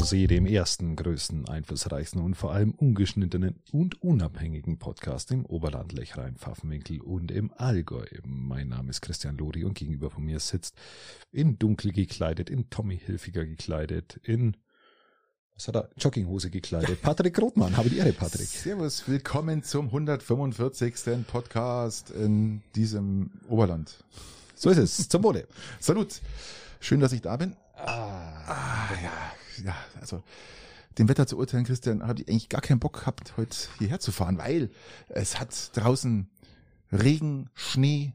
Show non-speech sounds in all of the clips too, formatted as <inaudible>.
Rosé, dem ersten, größten, einflussreichsten und vor allem ungeschnittenen und unabhängigen Podcast im Oberland, Lechrein, Pfaffenwinkel und im Allgäu. Mein Name ist Christian Lori und gegenüber von mir sitzt in dunkel gekleidet, in Tommy Hilfiger gekleidet, in was hat er? Jogginghose gekleidet. <laughs> Patrick Rothmann, habe die Ehre, Patrick. Servus, willkommen zum 145. Podcast in diesem Oberland. So ist es, zum Wohle. <laughs> Salut. Schön, dass ich da bin. Ah, ah ja, ja, also dem Wetter zu urteilen, Christian, habe ich eigentlich gar keinen Bock gehabt, heute hierher zu fahren, weil es hat draußen Regen, Schnee,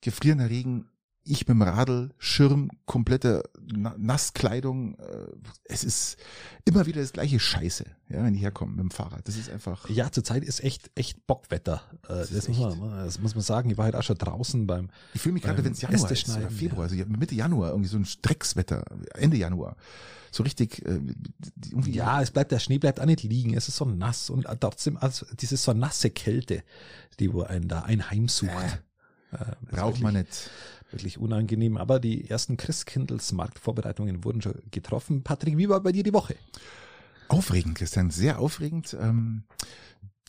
gefrierender Regen, ich mit dem Radl, Schirm, komplette Nasskleidung. Äh, es ist immer wieder das gleiche Scheiße, ja, wenn ich herkomme mit dem Fahrrad. Das ist einfach. Ja, zurzeit ist echt, echt Bockwetter. Äh, das, das muss, man, das muss man sagen. Ich war halt auch schon draußen beim. Ich fühle mich gerade, wenn es Januar ist oder Februar, also Mitte Januar, irgendwie so ein Dreckswetter, Ende Januar. So richtig, äh, irgendwie. Ja, es bleibt, der Schnee bleibt auch nicht liegen. Es ist so nass und trotzdem, also dieses so nasse Kälte, die wo einen da einheimsucht. Äh, äh Braucht man nicht wirklich unangenehm. Aber die ersten Christkindls Marktvorbereitungen wurden schon getroffen. Patrick, wie war bei dir die Woche? Aufregend, Christian, sehr aufregend. Ähm,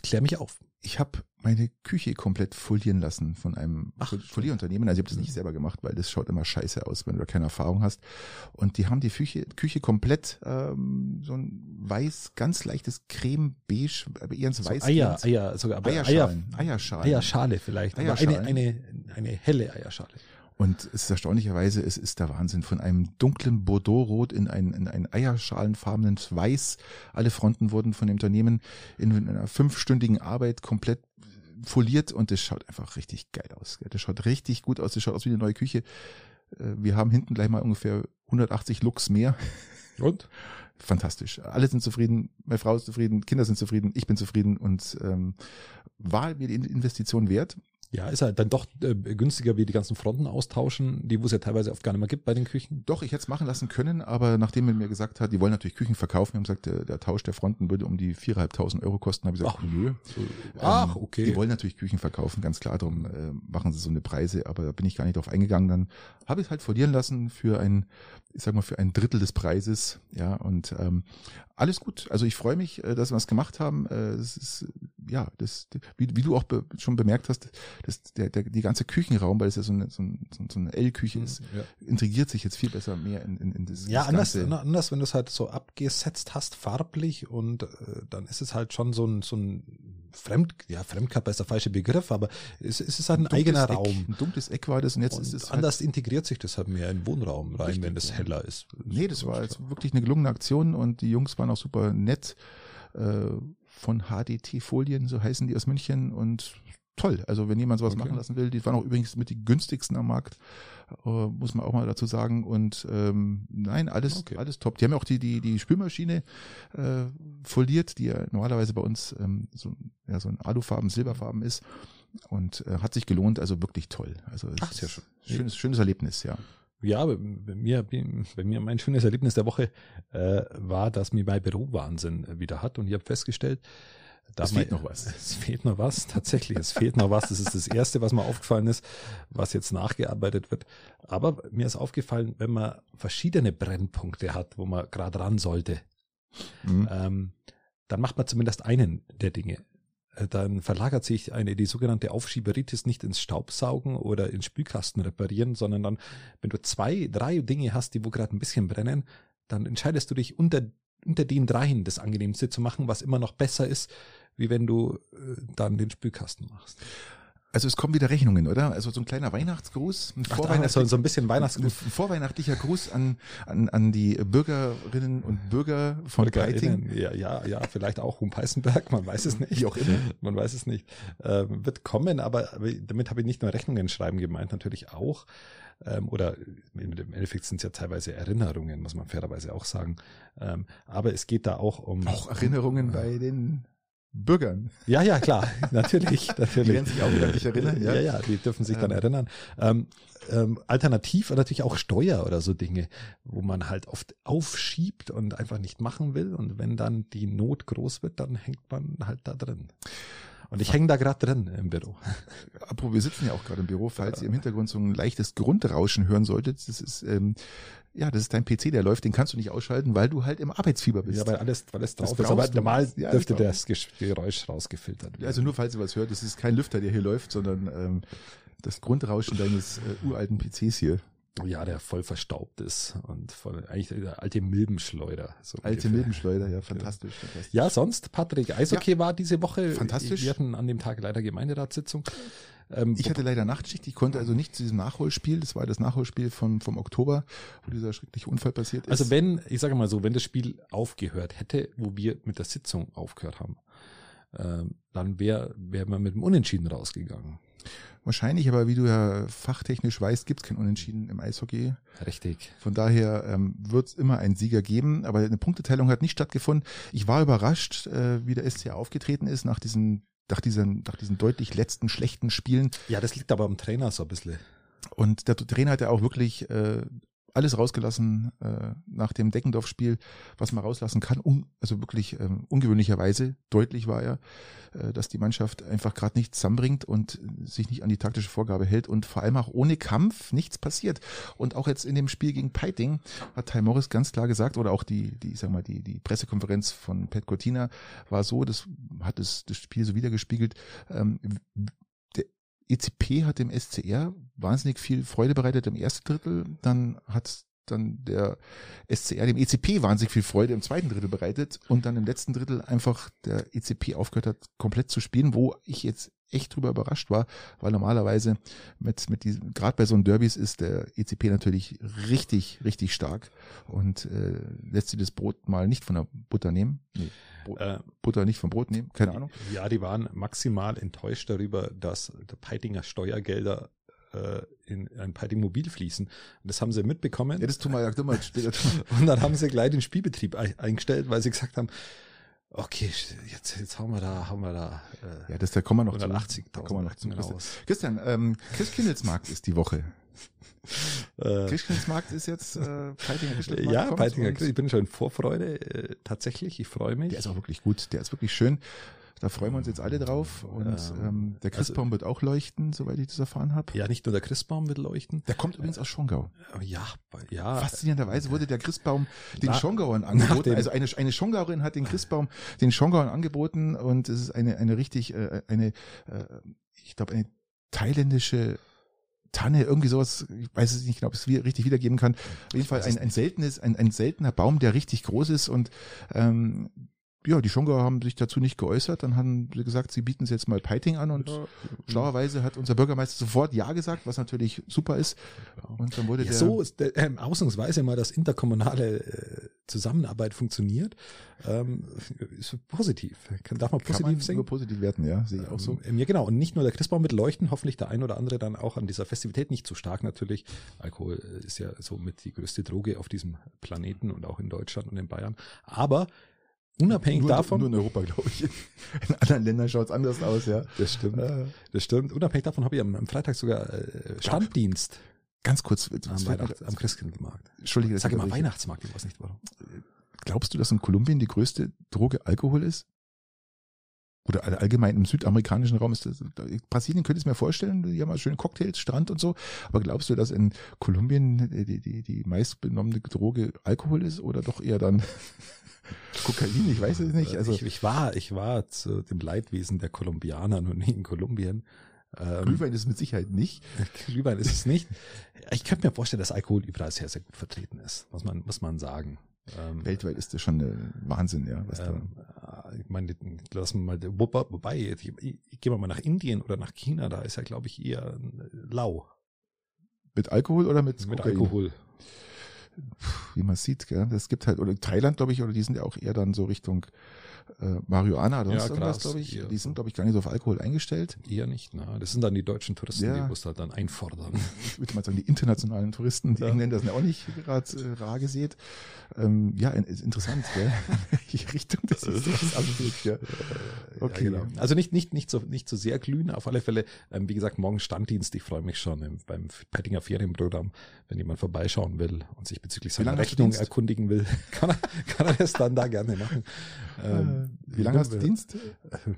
Klär mich auf. Ich habe meine Küche komplett folieren lassen von einem Ach, Folierunternehmen. Also ich habe das nicht selber gemacht, weil das schaut immer scheiße aus, wenn du da keine Erfahrung hast. Und die haben die Küche, Küche komplett ähm, so ein weiß, ganz leichtes Creme-Beige, aber eher ins so Weiß. Eier, Eier, sogar aber Eierschalen. Eier, Eierschalen. Eierschale vielleicht. Eierschalen. Eine, eine, eine helle Eierschale. Und es ist erstaunlicherweise, es ist der Wahnsinn. Von einem dunklen Bordeaux-Rot in ein, in ein eierschalenfarbenes Weiß. Alle Fronten wurden von dem Unternehmen in einer fünfstündigen Arbeit komplett foliert und das schaut einfach richtig geil aus. Das schaut richtig gut aus. Das schaut aus wie eine neue Küche. Äh, wir haben hinten gleich mal ungefähr 180 Lux mehr. <laughs> Und? Fantastisch. Alle sind zufrieden, meine Frau ist zufrieden, Kinder sind zufrieden, ich bin zufrieden und ähm, war mir die Investition wert. Ja, ist halt dann doch äh, günstiger, wie die ganzen Fronten austauschen, die wo es ja teilweise oft gar nicht mehr gibt bei den Küchen. Doch, ich hätte es machen lassen können, aber nachdem er mir gesagt hat, die wollen natürlich Küchen verkaufen, haben gesagt, der, der Tausch der Fronten würde um die viereinhalbtausend Euro kosten, habe ich gesagt, Ach, nö. So, Ach, ähm, okay. Die wollen natürlich Küchen verkaufen, ganz klar, darum äh, machen sie so eine Preise, aber da bin ich gar nicht drauf eingegangen. Dann habe ich es halt verlieren lassen für ein, ich sag mal, für ein Drittel des Preises, ja, und ähm, alles gut. Also ich freue mich, äh, dass wir es gemacht haben. Äh, es ist, ja, das, wie, wie du auch be schon bemerkt hast, das, der, der, die ganze Küchenraum, weil es ja so eine, so, ein, so eine L-Küche ist, ja. integriert sich jetzt viel besser mehr in, in, in das Ja, das anders, Ganze. anders, wenn du es halt so abgesetzt hast, farblich und äh, dann ist es halt schon so ein, so ein Fremd, ja, Fremdkörper ist der falsche Begriff, aber es, es ist halt ein, ein eigener Eck, Raum. Ein dunkles Eck war das und jetzt und ist es halt anders halt integriert sich das halt mehr in Wohnraum rein, wenn das heller ist. Nee, das war jetzt wirklich eine gelungene Aktion und die Jungs waren auch super nett äh, von HDT-Folien, so heißen die aus München und toll. Also wenn jemand sowas okay. machen lassen will, die waren auch übrigens mit die günstigsten am Markt, äh, muss man auch mal dazu sagen. Und ähm, nein, alles, okay. alles top. Die haben ja auch die, die, die Spülmaschine äh, foliert, die ja normalerweise bei uns ähm, so, ja, so ein Alufarben, Silberfarben ist. Und äh, hat sich gelohnt, also wirklich toll. Also Ach, sehr schön. Schönes, schönes Erlebnis, ja. Ja, bei mir, bei mir mein schönes Erlebnis der Woche äh, war, dass mir mein Büro Wahnsinn wieder hat und ich habe festgestellt, es fehlt noch was. Es fehlt noch was, tatsächlich. Es fehlt noch was. Das ist das Erste, was mir aufgefallen ist, was jetzt nachgearbeitet wird. Aber mir ist aufgefallen, wenn man verschiedene Brennpunkte hat, wo man gerade ran sollte, mhm. ähm, dann macht man zumindest einen der Dinge. Äh, dann verlagert sich eine, die sogenannte Aufschieberitis nicht ins Staubsaugen oder ins Spülkasten reparieren, sondern dann, wenn du zwei, drei Dinge hast, die wo gerade ein bisschen brennen, dann entscheidest du dich unter unter den dreien das Angenehmste zu machen, was immer noch besser ist, wie wenn du äh, dann den Spülkasten machst. Also es kommen wieder Rechnungen, oder? Also so ein kleiner Weihnachtsgruß, ein, Ach, Vorweihnachtlich so, so ein bisschen Weihnachtsgruß. Ein vorweihnachtlicher Gruß an, an, an die Bürgerinnen und Bürger von Greiting. Ja, ja, ja, vielleicht auch Humpeißenberg, man weiß es nicht. Wie auch immer. Man weiß es nicht. Ähm, wird kommen, aber damit habe ich nicht nur Rechnungen schreiben gemeint, natürlich auch. Ähm, oder im Endeffekt sind es ja teilweise Erinnerungen, muss man fairerweise auch sagen. Ähm, aber es geht da auch um. Auch Erinnerungen um, bei den Bürgern. Ja, ja, klar, <laughs> natürlich, natürlich. Die werden sich auch wieder nicht erinnern, ja. Ja, ja, die dürfen sich ähm. dann erinnern. Ähm, ähm, alternativ natürlich auch Steuer oder so Dinge, wo man halt oft aufschiebt und einfach nicht machen will. Und wenn dann die Not groß wird, dann hängt man halt da drin. Und ich hänge da gerade drin im Büro. <laughs> Apropos, wir sitzen ja auch gerade im Büro, falls ihr im Hintergrund so ein leichtes Grundrauschen hören solltet. Das ist ähm, ja, das ist dein PC, der läuft, den kannst du nicht ausschalten, weil du halt im Arbeitsfieber bist. Ja, weil alles, weil es drauf ist. Aber normal ja, dürfte das Geräusch rausgefiltert werden. Also nur falls ihr was hört, das ist kein Lüfter, der hier läuft, sondern ähm, das Grundrauschen deines äh, uralten PCs hier. Ja, der voll verstaubt ist und voll, eigentlich der alte Milbenschleuder. So alte Milbenschleuder, ja, fantastisch, fantastisch. Ja, sonst, Patrick, Eishockey ja, war diese Woche. Fantastisch. Wir hatten an dem Tag leider Gemeinderatssitzung. Ähm, ich hatte leider Nachtschicht, ich konnte also nicht zu diesem Nachholspiel, das war das Nachholspiel von, vom Oktober, wo dieser schreckliche Unfall passiert ist. Also wenn, ich sage mal so, wenn das Spiel aufgehört hätte, wo wir mit der Sitzung aufgehört haben, ähm, dann wäre wär man mit dem Unentschieden rausgegangen. Wahrscheinlich, aber wie du ja fachtechnisch weißt, gibt es kein Unentschieden im Eishockey. Richtig. Von daher ähm, wird es immer einen Sieger geben, aber eine Punkteteilung hat nicht stattgefunden. Ich war überrascht, äh, wie der SCA aufgetreten ist nach diesen, nach diesen, nach diesen deutlich letzten schlechten Spielen. Ja, das liegt aber am Trainer so ein bisschen. Und der Trainer hat ja auch wirklich äh, alles rausgelassen äh, nach dem Deckendorf-Spiel, was man rauslassen kann. Un, also wirklich ähm, ungewöhnlicherweise deutlich war ja, äh, dass die Mannschaft einfach gerade nichts zusammenbringt und sich nicht an die taktische Vorgabe hält und vor allem auch ohne Kampf nichts passiert. Und auch jetzt in dem Spiel gegen Peiting hat Ty Morris ganz klar gesagt, oder auch die, die, ich sag mal, die, die Pressekonferenz von Pat Cortina war so, das hat das, das Spiel so wiedergespiegelt, ähm, ECP hat dem SCR wahnsinnig viel Freude bereitet im ersten Drittel, dann hat dann der SCR dem ECP wahnsinnig viel Freude im zweiten Drittel bereitet. Und dann im letzten Drittel einfach der ECP aufgehört hat, komplett zu spielen, wo ich jetzt echt drüber überrascht war, weil normalerweise mit, mit diesem, gerade bei so einem Derbys ist der ECP natürlich richtig, richtig stark und äh, lässt sich das Brot mal nicht von der Butter nehmen. Nee, Brot, äh, Butter nicht vom Brot nehmen, keine Ahnung. Ja, die waren maximal enttäuscht darüber, dass der Peitinger Steuergelder äh, in ein Peiting Mobil fließen. Und das haben sie mitbekommen. Ja, das tun wir ja immer später. <laughs> Und dann haben sie gleich den Spielbetrieb eingestellt, weil sie gesagt haben, Okay, jetzt, jetzt haben wir da, haben wir da. Äh, ja, das da kommen wir noch 180 da kommen wir noch zu. Christian, Christian ähm, Christkindlesmarkt ist die Woche. <laughs> Äh, Christkindlesmarkt ist jetzt äh, Peitinger Christkindlesmarkt. Ja, Peitinger Ich bin schon in Vorfreude. Äh, tatsächlich, ich freue mich. Der ist auch wirklich gut. Der ist wirklich schön. Da freuen wir uns jetzt alle drauf. Und ähm, ähm der Christbaum also, wird auch leuchten, soweit ich das erfahren habe. Ja, nicht nur der Christbaum wird leuchten. Der kommt übrigens aus Schongau. Äh, ja, ja. Faszinierenderweise wurde der Christbaum den Na, Schongauern angeboten. Also eine, eine Schongauerin hat den Christbaum den Schongauern angeboten und es ist eine, eine richtig, äh, eine, äh, ich glaube, eine thailändische Tanne, irgendwie sowas, ich weiß es nicht genau, ob ich es richtig wiedergeben kann. Auf jeden Fall ein, ein seltenes, ein, ein seltener Baum, der richtig groß ist und ähm, ja, die Schongauer haben sich dazu nicht geäußert. Dann haben sie gesagt, sie bieten es jetzt mal Peiting an und ja. schlauerweise hat unser Bürgermeister sofort Ja gesagt, was natürlich super ist. Und dann wurde ja, der so ist der, ähm, ausnahmsweise mal, dass interkommunale äh, Zusammenarbeit funktioniert, ähm, ist positiv. Kann, darf man positiv Kann man sehen? Nur positiv werden, ja, sehe ich auch so. Ähm, ja, genau. Und nicht nur der Christbaum mit Leuchten, hoffentlich der ein oder andere dann auch an dieser Festivität nicht zu stark natürlich. Alkohol ist ja so mit die größte Droge auf diesem Planeten und auch in Deutschland und in Bayern. Aber Unabhängig nur, davon. Nur in Europa, glaube ich. In anderen Ländern schaut es anders aus, ja. Das stimmt. Äh, das stimmt. Unabhängig davon habe ich am, am, Freitag sogar äh, Standdienst. Ganz kurz. Am, Weihnachts-, am Christkindlmarkt. Entschuldige. Sag immer Weihnachtsmarkt, ich weiß nicht warum. Glaubst du, dass in Kolumbien die größte Droge Alkohol ist? Oder allgemein im südamerikanischen Raum ist das, Brasilien könnte ich mir vorstellen, die haben mal schöne Cocktails, Strand und so. Aber glaubst du, dass in Kolumbien die, die, die meistbenommene Droge Alkohol ist oder doch eher dann <laughs> Kokain, ich weiß es nicht. Also ich, ich war, ich war zu dem Leidwesen der Kolumbianer noch nie in Kolumbien. Ähm, Glühwein ist mit Sicherheit nicht. <laughs> Glühwein ist es nicht. Ich könnte mir vorstellen, dass Alkohol überall sehr, sehr gut vertreten ist, muss man, muss man sagen. Ähm, Weltweit ist das schon äh, Wahnsinn, ja. Was ähm, da. Ich meine, lassen wir mal, wobei, ich, ich, ich gehe mal nach Indien oder nach China, da ist ja, glaube ich, eher lau. Mit Alkohol oder mit, mit Alkohol? wie man sieht, gell? Das gibt halt, oder Thailand, glaube ich, oder die sind ja auch eher dann so Richtung äh, Marihuana oder sonst ja, irgendwas, glaube ich. Die sind, glaube ich, gar nicht so auf Alkohol eingestellt. Eher nicht, na. Das sind dann die deutschen Touristen, ja. die muss halt dann einfordern. <laughs> Ich würde mal sagen, die internationalen Touristen, die ja. Engländer sind ja auch nicht gerade äh, rar gesät. Ähm, ja, ist interessant, gell? <laughs> Welche Richtung das ist, das <laughs> angeht, ja. Okay. Genau. Also nicht, nicht, nicht so, nicht so sehr glühen, auf alle Fälle. Ähm, wie gesagt, morgen Standdienst, ich freue mich schon im, beim Pettinger Ferienprogramm, wenn jemand vorbeischauen will und sich bezüglich seiner Rechnung erkundigen will, kann er, kann er das dann da gerne machen. Ähm, wie lange hast du Dienst?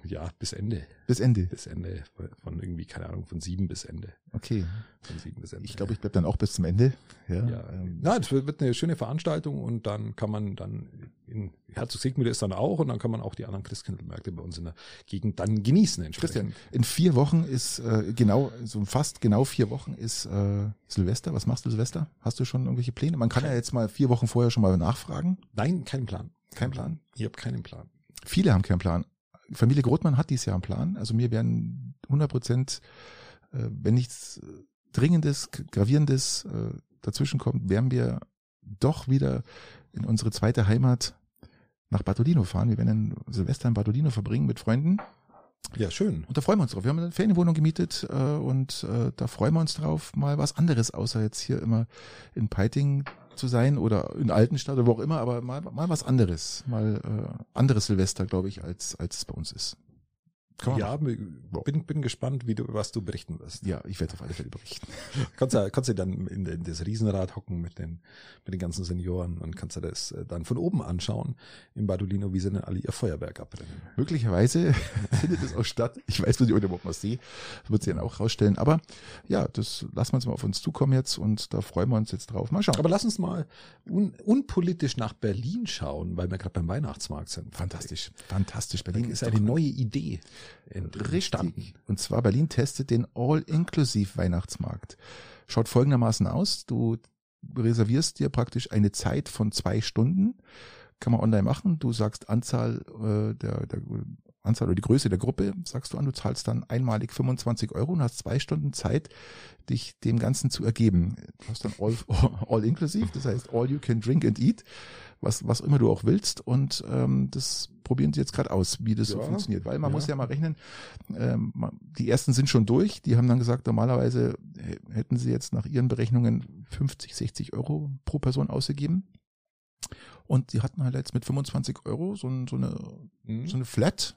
Ja, bis Ende. Bis Ende. Bis Ende. Von irgendwie, keine Ahnung, von sieben bis Ende. Okay. Von sieben bis Ende. Ich glaube, ich bleib dann auch bis zum Ende. Ja. ja. Ähm. Na, das wird eine schöne Veranstaltung und dann kann man dann in Herzog Sigmüde ist dann auch und dann kann man auch die anderen Christkindlmärkte bei uns in der Gegend dann genießen. Christian, in vier Wochen ist äh, genau, so fast genau vier Wochen ist äh, Silvester. Was machst du Silvester? Hast du schon irgendwelche Pläne? Man kann ja jetzt mal vier Wochen vorher schon mal nachfragen. Nein, kein Plan. Kein Plan? Ich habe keinen Plan. Viele haben keinen Plan. Familie Grothmann hat dieses Jahr einen Plan. Also mir werden 100 Prozent, äh, wenn nichts Dringendes, Gravierendes äh, dazwischen kommt, werden wir doch wieder in unsere zweite Heimat nach Bartolino fahren. Wir werden Silvester in Bartolino verbringen mit Freunden. Ja, schön. Und da freuen wir uns drauf. Wir haben eine Ferienwohnung gemietet äh, und äh, da freuen wir uns drauf, mal was anderes, außer jetzt hier immer in Peiting zu sein oder in Altenstadt oder wo auch immer, aber mal, mal was anderes, mal äh, anderes Silvester, glaube ich, als, als es bei uns ist ja, bin, bin gespannt, wie du, was du berichten wirst. Ja, ich werde auf alle Fälle berichten. <laughs> kannst du, kannst du dann in, in das Riesenrad hocken mit den, mit den ganzen Senioren und kannst du das äh, dann von oben anschauen in Badolino, wie sie dann alle ihr Feuerwerk abbrennen. Möglicherweise <laughs> findet es auch statt. Ich weiß, ich heute überhaupt mal sehe. Das wird sie dann auch rausstellen. Aber ja, das lassen wir uns mal auf uns zukommen jetzt und da freuen wir uns jetzt drauf. Mal schauen. Aber lass uns mal un, unpolitisch nach Berlin schauen, weil wir gerade beim Weihnachtsmarkt sind. Fantastisch. Fantastisch. Berlin ist eine neue Idee entstanden. Und zwar Berlin testet den All-Inclusive Weihnachtsmarkt. Schaut folgendermaßen aus. Du reservierst dir praktisch eine Zeit von zwei Stunden. Kann man online machen. Du sagst Anzahl äh, der, der Anzahl oder die Größe der Gruppe, sagst du an, du zahlst dann einmalig 25 Euro und hast zwei Stunden Zeit, dich dem Ganzen zu ergeben. Du hast dann all, <laughs> all inclusive, das heißt all you can drink and eat was, was immer du auch willst. Und ähm, das probieren sie jetzt gerade aus, wie das ja. so funktioniert. Weil man ja. muss ja mal rechnen, ähm, die ersten sind schon durch, die haben dann gesagt, normalerweise hätten sie jetzt nach ihren Berechnungen 50, 60 Euro pro Person ausgegeben. Und sie hatten halt jetzt mit 25 Euro so, so, eine, mhm. so eine Flat,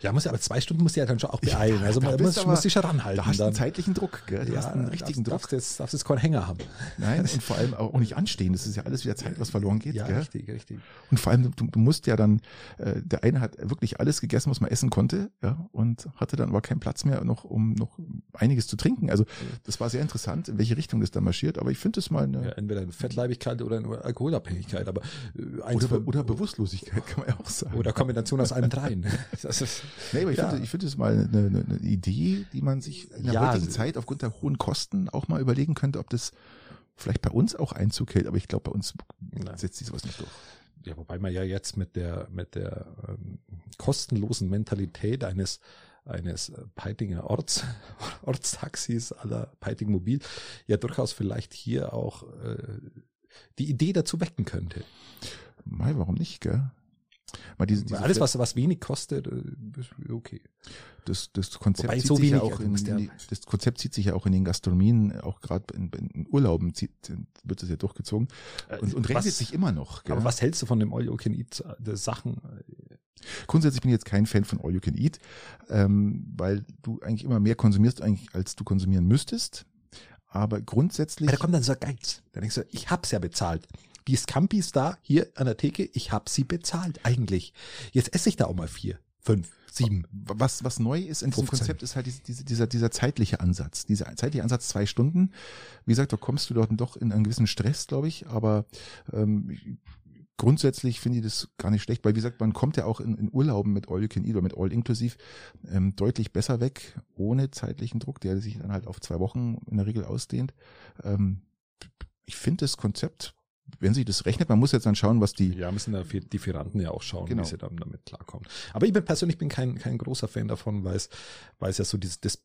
ja, muss ja, aber zwei Stunden muss ja dann schon auch beeilen. also man muss, aber, muss sich schon ranhalten. Da hast du einen zeitlichen Druck, gell? Du ja, hast einen richtigen darfst, Druck. Darfst jetzt, darfst jetzt keinen Hänger haben. Nein, und vor allem auch nicht anstehen. Das ist ja alles wieder Zeit, was verloren geht. Ja, gell? richtig, richtig. Und vor allem, du, du musst ja dann, äh, der eine hat wirklich alles gegessen, was man essen konnte, ja, und hatte dann aber keinen Platz mehr noch, um noch einiges zu trinken. Also das war sehr interessant, in welche Richtung das dann marschiert. Aber ich finde es mal eine. Ja, entweder eine Fettleibigkeit oder eine Alkoholabhängigkeit. Aber äh, oder, oder Bewusstlosigkeit kann man ja auch sagen. Oder Kombination aus allem dreien. <laughs> Das ist, nee, aber ich ja finde, ich finde es mal eine, eine, eine Idee, die man sich in der ja, heutigen Zeit aufgrund der hohen Kosten auch mal überlegen könnte, ob das vielleicht bei uns auch Einzug hält. Aber ich glaube, bei uns setzt sich sowas nicht durch. Ja, wobei man ja jetzt mit der mit der ähm, kostenlosen Mentalität eines eines Peitinger Orts, <laughs> Ortstaxis aller Peiting Mobil ja durchaus vielleicht hier auch äh, die Idee dazu wecken könnte. Mai, warum nicht, gell? Mal diese, diese Alles, was, was wenig kostet, äh, okay. Das, das Konzept Wobei zieht so sich ja auch in, in die, das Konzept zieht sich ja auch in den Gastronomien, auch gerade in, in, Urlauben zieht, wird das ja durchgezogen äh, und, und regelt sich immer noch. Gell? Aber was hältst du von dem All You Can Eat Sachen? Grundsätzlich bin ich jetzt kein Fan von All You Can Eat, ähm, weil du eigentlich immer mehr konsumierst, eigentlich, als du konsumieren müsstest. Aber grundsätzlich. Ja, da kommt dann so ein Geiz. Da denkst du, ich hab's ja bezahlt die Scampis da hier an der Theke, ich habe sie bezahlt eigentlich. Jetzt esse ich da auch mal vier, fünf, sieben. Was, was neu ist in diesem 15. Konzept ist halt diese, dieser, dieser zeitliche Ansatz. Dieser zeitliche Ansatz zwei Stunden. Wie gesagt, da kommst du dort doch in einen gewissen Stress, glaube ich, aber ähm, grundsätzlich finde ich das gar nicht schlecht, weil wie gesagt, man kommt ja auch in, in Urlauben mit All You Can Eat oder mit All Inklusiv ähm, deutlich besser weg, ohne zeitlichen Druck, der sich dann halt auf zwei Wochen in der Regel ausdehnt. Ähm, ich finde das Konzept wenn sich das rechnet, man muss jetzt dann schauen, was die. Ja, müssen da die Firanten ja auch schauen, genau. wie sie dann damit klarkommen. Aber ich bin persönlich bin kein, kein großer Fan davon, weil es, weil es ja so dieses, das,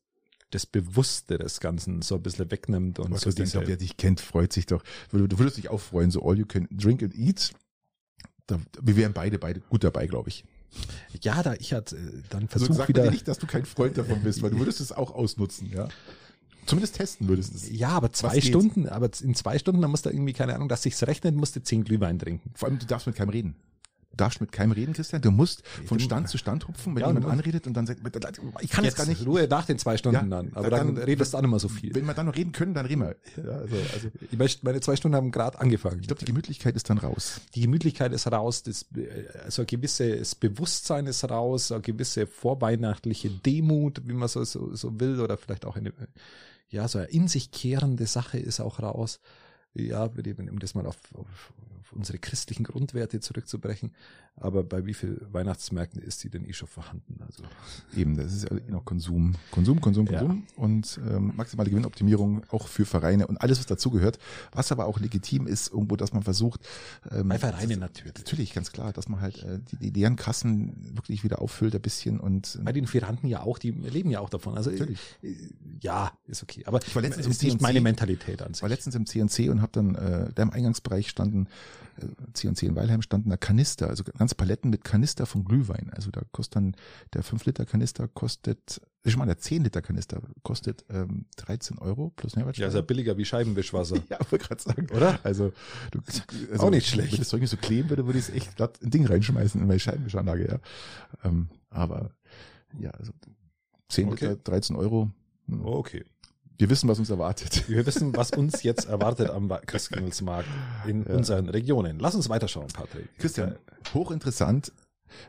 das Bewusste des Ganzen so ein bisschen wegnimmt und so diese. Denke, wer dich kennt, freut sich doch. Du, würdest dich auch freuen, so all you can drink and eat. Da, wir wären beide, beide gut dabei, glaube ich. Ja, da ich hatte äh, dann versucht also sag wieder. nicht, dass du kein Freund davon bist, weil du <laughs> würdest es auch ausnutzen, ja. Zumindest testen würdest du es. Ja, aber zwei Stunden, aber in zwei Stunden, da musst du irgendwie, keine Ahnung, dass sich's rechnet, musst du zehn Glühwein trinken. Vor allem, du darfst mit keinem reden. darfst mit keinem reden, Christian. Du musst von Stand zu Stand hupfen, wenn ja, jemand anredet und dann sagt, ich kann jetzt gar nicht. Ruhe nach den zwei Stunden ja, dann. Aber dann, dann redest du auch nicht mehr so viel. Wenn wir dann noch reden können, dann reden wir. Ja, also, also ich möchte, meine zwei Stunden haben gerade angefangen. Ich glaube, die Gemütlichkeit ist dann raus. Die Gemütlichkeit ist raus, das, also ein gewisses Bewusstsein ist raus, eine gewisse vorweihnachtliche Demut, wie man so, so, so will, oder vielleicht auch eine, ja, so eine in sich kehrende Sache ist auch raus ja, um das mal auf, auf, auf unsere christlichen Grundwerte zurückzubrechen. Aber bei wie viel Weihnachtsmärkten ist die denn eh schon vorhanden? Also <laughs> eben, das ist ja eh noch Konsum, Konsum, Konsum, Konsum ja. und ähm, maximale Gewinnoptimierung auch für Vereine und alles, was dazugehört. Was aber auch legitim ist, irgendwo, dass man versucht. Ähm, bei Vereine natürlich. Natürlich, ganz klar, dass man halt äh, die, die leeren Kassen wirklich wieder auffüllt ein bisschen und. Äh, bei den Vieranten ja auch, die leben ja auch davon. Also natürlich. Äh, ja, ist okay. Aber ich war letztens ist im nicht meine Mentalität an sich. Ich war letztens im CNC und habe dann äh, da im Eingangsbereich standen CNC in Weilheim standen da Kanister, also ganz Paletten mit Kanister von Glühwein. Also da kostet dann der 5 Liter Kanister kostet, ich meine der 10 Liter Kanister kostet ähm, 13 Euro plus Mehrwertsteuer. Ja, ist ja billiger wie Scheibenwischwasser. <laughs> ja, wollte gerade sagen. Oder? Also, du, also, auch nicht schlecht. Wenn das Zeug nicht so kleben würde, würde ich es echt glatt ein Ding reinschmeißen in meine Scheibenwischanlage, ja. Ähm, aber ja, also 10 okay. Liter, 13 Euro. Oh, okay wir wissen, was uns erwartet. Wir wissen, was <laughs> uns jetzt erwartet am Christkindlesmarkt in ja. unseren Regionen. Lass uns weiterschauen, Patrick. Christian, hochinteressant.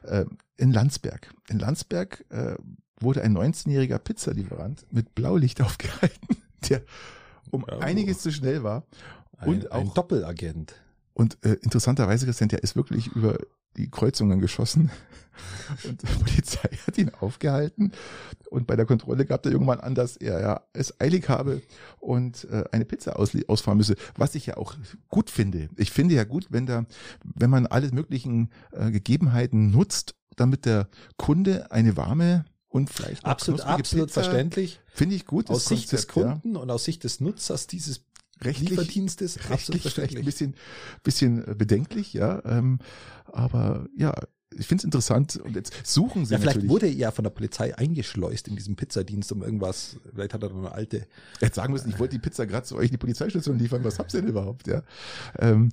Äh, in Landsberg. In Landsberg äh, wurde ein 19-jähriger Pizzalieferant mit Blaulicht <laughs> aufgehalten, der um ja, einiges zu schnell war. Und ein, auch, ein Doppelagent. Und äh, interessanterweise, Christian, der ist wirklich über die Kreuzungen geschossen. <laughs> Und die Polizei hat ihn aufgehalten. Und bei der Kontrolle gab er irgendwann an, dass er ja es eilig habe und äh, eine Pizza aus, ausfahren müsse, was ich ja auch gut finde. Ich finde ja gut, wenn da, wenn man alle möglichen äh, Gegebenheiten nutzt, damit der Kunde eine warme und vielleicht absolut absolut Pizza, verständlich finde ich gut aus Sicht des Kunden ja. und aus Sicht des Nutzers dieses rechtlich, Lieferdienstes absolut verständlich. Ein bisschen, bisschen äh, bedenklich, ja. Ähm, aber ja, ich finde es interessant und jetzt suchen sie ja, vielleicht wurde er ja von der Polizei eingeschleust in diesem Pizzadienst um irgendwas. Vielleicht hat er noch eine alte. Hätte sagen müssen, ich wollte die Pizza gerade zu euch in die Polizeistation liefern. Was habt ihr denn überhaupt? Ja, ähm,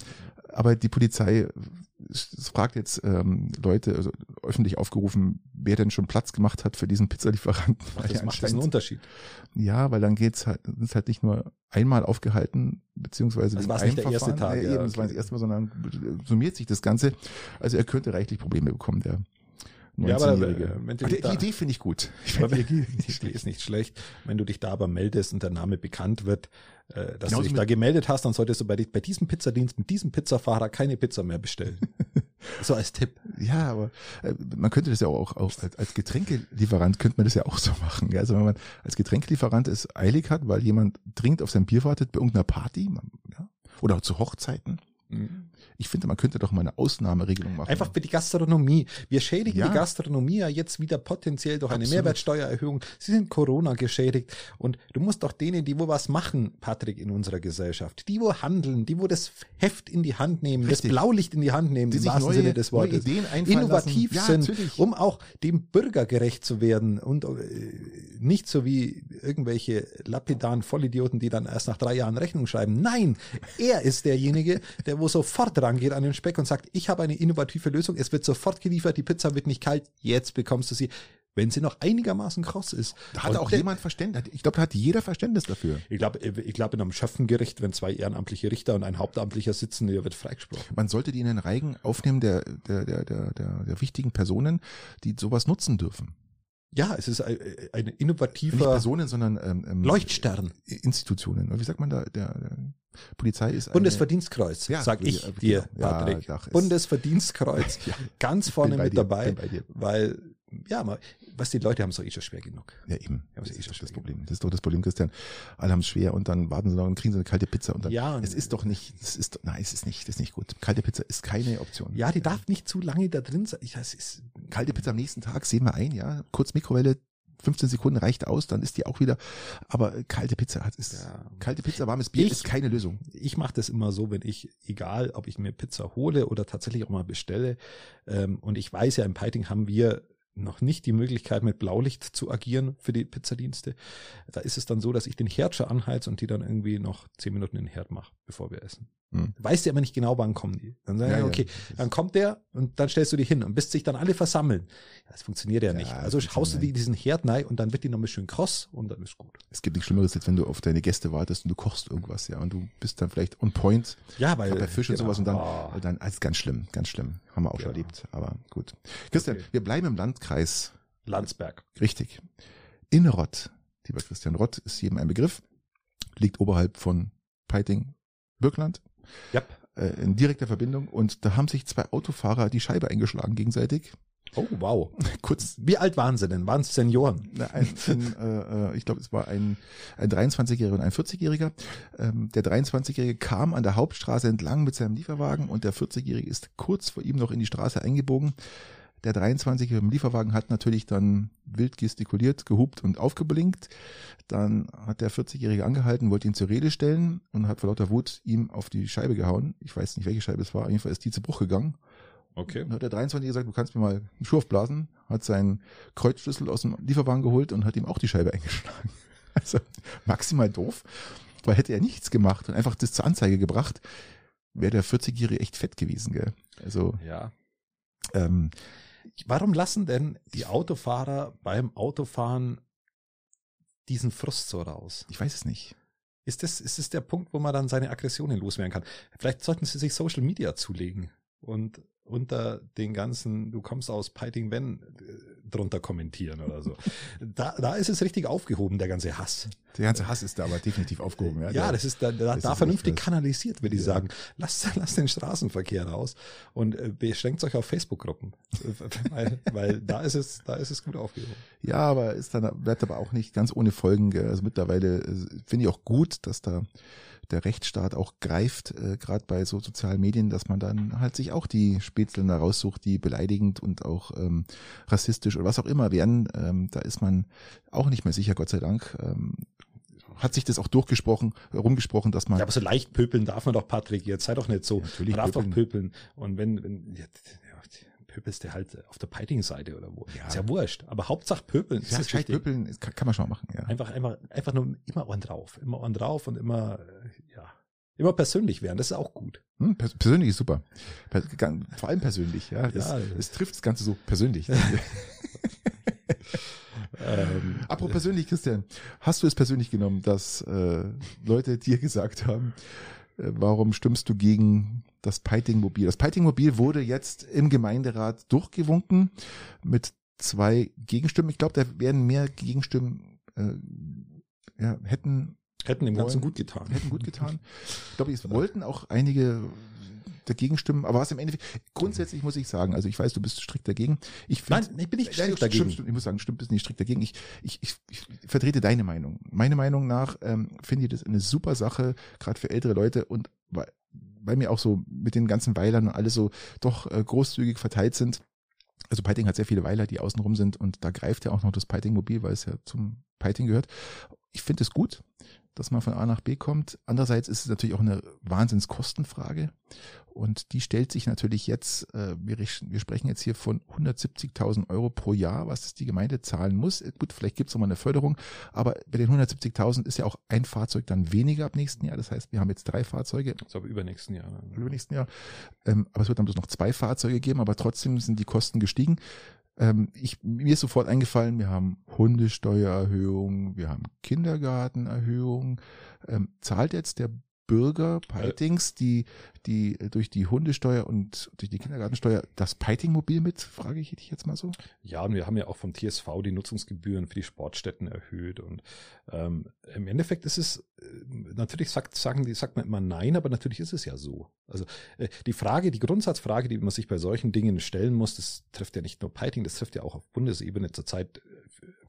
aber die Polizei es fragt jetzt ähm, Leute, also öffentlich aufgerufen, wer denn schon Platz gemacht hat für diesen Pizzalieferanten. Ach, das macht das einen Unterschied. Ja, weil dann geht's halt, ist halt nicht nur einmal aufgehalten, beziehungsweise das war nicht der erste Tag. Ja, ja, eben, das war das erste Mal, sondern summiert sich das Ganze. Also er könnte reichlich Probleme bekommen, der ja, aber äh, die, die Idee finde ich gut. <laughs> Ich aber, die Idee <laughs> ist nicht schlecht. Wenn du dich da aber meldest und der Name bekannt wird, äh, dass Genauso du dich da gemeldet hast, dann solltest du bei, bei diesem Pizzadienst mit diesem Pizzafahrer keine Pizza mehr bestellen. <laughs> so als Tipp. Ja, aber äh, man könnte das ja auch, auch als, als Getränkelieferant könnte man das ja auch so machen. Also wenn man als Getränkelieferant es eilig hat, weil jemand dringend auf sein Bier wartet bei irgendeiner Party, ja, oder zu Hochzeiten, mhm. Ich finde, man könnte doch mal eine Ausnahmeregelung machen. Einfach für die Gastronomie. Wir schädigen ja. die Gastronomie ja jetzt wieder potenziell durch Absolut. eine Mehrwertsteuererhöhung. Sie sind Corona geschädigt und du musst doch denen, die wo was machen, Patrick, in unserer Gesellschaft, die wo handeln, die wo das Heft in die Hand nehmen, Richtig. das Blaulicht in die Hand nehmen, die im wahrsten neue, Sinne des Wortes, innovativ ja, sind, natürlich. um auch dem Bürger gerecht zu werden und äh, nicht so wie irgendwelche lapidaren Vollidioten, die dann erst nach drei Jahren Rechnung schreiben. Nein, er ist derjenige, der wo sofort rangeht an den Speck und sagt, ich habe eine innovative Lösung, es wird sofort geliefert, die Pizza wird nicht kalt, jetzt bekommst du sie wenn sie noch einigermaßen kross ist. Da hat auch jemand Verständnis. Ich glaube, da hat jeder Verständnis dafür. Ich glaube, ich glaube, in einem Schöffengericht, wenn zwei ehrenamtliche Richter und ein Hauptamtlicher sitzen, der wird freigesprochen. Man sollte die in den Reigen aufnehmen der, der, der, der, der, der wichtigen Personen, die sowas nutzen dürfen. Ja, es ist ein innovativer Nicht Personen, sondern ähm, ähm, Leuchtstern. Institutionen. Wie sagt man da? Der, der Polizei ist eine, Bundesverdienstkreuz, ja, sag ich ja, dir, Patrick. Ja, Bundesverdienstkreuz, <laughs> ja, ganz vorne mit dir, dabei, weil ja, mal, was die Leute haben es doch eh schon schwer genug. Ja, eben. Ja, das, ist eh das Problem. Das ist doch das Problem, Christian. Alle haben es schwer und dann warten sie noch und kriegen sie eine kalte Pizza und dann. Ja, es ist doch nicht, es ist, nein, es ist nicht, das ist nicht gut. Kalte Pizza ist keine Option. Ja, die darf nicht zu lange da drin sein. Das ist, kalte Pizza am nächsten Tag sehen wir ein, ja. Kurz Mikrowelle, 15 Sekunden reicht aus, dann ist die auch wieder. Aber kalte Pizza hat ist ja. kalte Pizza, warmes Bier ich, ist keine Lösung. Ich mache das immer so, wenn ich, egal ob ich mir Pizza hole oder tatsächlich auch mal bestelle, ähm, und ich weiß ja, im Piting haben wir noch nicht die Möglichkeit, mit Blaulicht zu agieren für die Pizzadienste. Da ist es dann so, dass ich den Herd schon anheiz und die dann irgendwie noch zehn Minuten in den Herd mache, bevor wir essen. Hm. Weißt du aber nicht genau, wann kommen die. Dann sagen ja, okay, ja, dann kommt der und dann stellst du die hin und bis sich dann alle versammeln. Das funktioniert ja, ja nicht. Also haust du die diesen Herd rein und dann wird die nochmal schön kross und dann ist gut. Es gibt nichts Schlimmeres, als wenn du auf deine Gäste wartest und du kochst irgendwas, ja, und du bist dann vielleicht on point. Ja, weil. Bei Fisch genau. und sowas und dann, oh. dann, also ganz schlimm, ganz schlimm. Haben wir auch schon erlebt, aber gut. Christian, okay. wir bleiben im Landkreis Landsberg. Richtig. In Rott, lieber Christian Rott, ist jedem ein Begriff, liegt oberhalb von Peiting, Birkland. Ja. Äh, in direkter Verbindung und da haben sich zwei Autofahrer die Scheibe eingeschlagen gegenseitig. Oh, wow. <laughs> Kurz. Wie alt waren sie denn? Waren es Senioren? Ein, ein, äh, äh, ich glaube, es war ein, ein 23-Jähriger und ein 40-Jähriger. Ähm, der 23-Jährige kam an der Hauptstraße entlang mit seinem Lieferwagen und der 40-Jährige ist kurz vor ihm noch in die Straße eingebogen. Der 23 im Lieferwagen hat natürlich dann wild gestikuliert, gehupt und aufgeblinkt. Dann hat der 40-Jährige angehalten, wollte ihn zur Rede stellen und hat vor lauter Wut ihm auf die Scheibe gehauen. Ich weiß nicht, welche Scheibe es war. Auf jeden Fall ist die zu Bruch gegangen. Okay. Dann hat der 23 gesagt, du kannst mir mal einen Schuh aufblasen, hat seinen Kreuzschlüssel aus dem Lieferwagen geholt und hat ihm auch die Scheibe eingeschlagen. <laughs> Also maximal doof, weil hätte er nichts gemacht und einfach das zur Anzeige gebracht, wäre der 40-Jährige echt fett gewesen, gell? Also. Ja. Ähm, Warum lassen denn die Autofahrer beim Autofahren diesen Frust so raus? Ich weiß es nicht. Ist das, ist das der Punkt, wo man dann seine Aggressionen loswerden kann? Vielleicht sollten sie sich Social Media zulegen und unter den ganzen, du kommst aus Piting Ben äh, drunter kommentieren oder so. <laughs> Da, da ist es richtig aufgehoben, der ganze Hass. Der ganze Hass ist da aber definitiv aufgehoben. Ja, ja das ist da, da, da ist vernünftig kanalisiert, würde ich ja. sagen. Lasst, <laughs> lasst den Straßenverkehr raus und äh, beschränkt euch auf Facebook-Gruppen, <laughs> weil, weil da ist es, da ist es gut aufgehoben. Ja, aber ist dann, bleibt aber auch nicht ganz ohne Folgen. Also mittlerweile äh, finde ich auch gut, dass da der Rechtsstaat auch greift, äh, gerade bei so sozialen Medien, dass man dann halt sich auch die Spätzeln da raussucht, die beleidigend und auch ähm, rassistisch oder was auch immer werden. Ähm, da ist man auch nicht mehr sicher, Gott sei Dank. Ähm, hat sich das auch durchgesprochen, rumgesprochen, dass man. Ja, aber so leicht pöpeln darf man doch, Patrick. Jetzt sei doch nicht so. Ja, natürlich man darf pöpeln. doch pöpeln. Und wenn, wenn ja, pöbelst du halt auf der Piting-Seite oder wo. Ja. Ist ja wurscht. Aber Hauptsache pöbeln. Ja, ist pöbeln kann, kann, man schon machen, ja. Einfach, einfach, einfach nur immer Ohren drauf. Immer Ohren drauf und immer, äh, ja. Immer persönlich werden, das ist auch gut. Hm, persönlich ist super. Vor allem persönlich, ja. Es, ja. trifft das Ganze so persönlich. <laughs> ähm, Apropos persönlich, Christian, hast du es persönlich genommen, dass äh, Leute <laughs> dir gesagt haben, äh, warum stimmst du gegen das Peiting-Mobil? Das Peiting-Mobil wurde jetzt im Gemeinderat durchgewunken mit zwei Gegenstimmen. Ich glaube, da werden mehr Gegenstimmen äh, ja, hätten hätten dem Ganzen gut getan. Hätten gut getan. Ich glaube, es wollten auch einige dagegen stimmen, aber was im Endeffekt, grundsätzlich muss ich sagen, also ich weiß, du bist strikt dagegen. Ich find, Nein, ich bin nicht strikt dagegen. Stimmt, ich muss sagen, stimmt, bist nicht strikt dagegen. Ich, ich, ich, ich vertrete deine Meinung. Meine Meinung nach ähm, finde ich das eine super Sache, gerade für ältere Leute und weil, weil mir auch so mit den ganzen Weilern und alles so doch äh, großzügig verteilt sind. Also Piting hat sehr viele Weiler, die außenrum sind und da greift ja auch noch das Piting-Mobil, weil es ja zum Piting gehört. Ich finde es gut dass man von A nach B kommt. Andererseits ist es natürlich auch eine Wahnsinnskostenfrage. Und die stellt sich natürlich jetzt, äh, wir, sprechen jetzt hier von 170.000 Euro pro Jahr, was die Gemeinde zahlen muss. Gut, vielleicht gibt es nochmal eine Förderung, aber bei den 170.000 ist ja auch ein Fahrzeug dann weniger ab nächsten Jahr. Das heißt, wir haben jetzt drei Fahrzeuge. Das ist aber übernächsten Jahr. Übernächsten Jahr. Ähm, aber es wird dann bloß noch zwei Fahrzeuge geben, aber trotzdem sind die Kosten gestiegen. Ähm, ich, mir ist sofort eingefallen, wir haben Hundesteuererhöhung, wir haben Kindergartenerhöhung. Ähm, zahlt jetzt der Bürger Peitings, die, die durch die Hundesteuer und durch die Kindergartensteuer das Peiting-Mobil mit, frage ich dich jetzt mal so? Ja, und wir haben ja auch vom TSV die Nutzungsgebühren für die Sportstätten erhöht. Und ähm, im Endeffekt ist es, äh, natürlich sagt, sagen die, sagt man immer nein, aber natürlich ist es ja so. Also äh, die Frage, die Grundsatzfrage, die man sich bei solchen Dingen stellen muss, das trifft ja nicht nur Peiting, das trifft ja auch auf Bundesebene zurzeit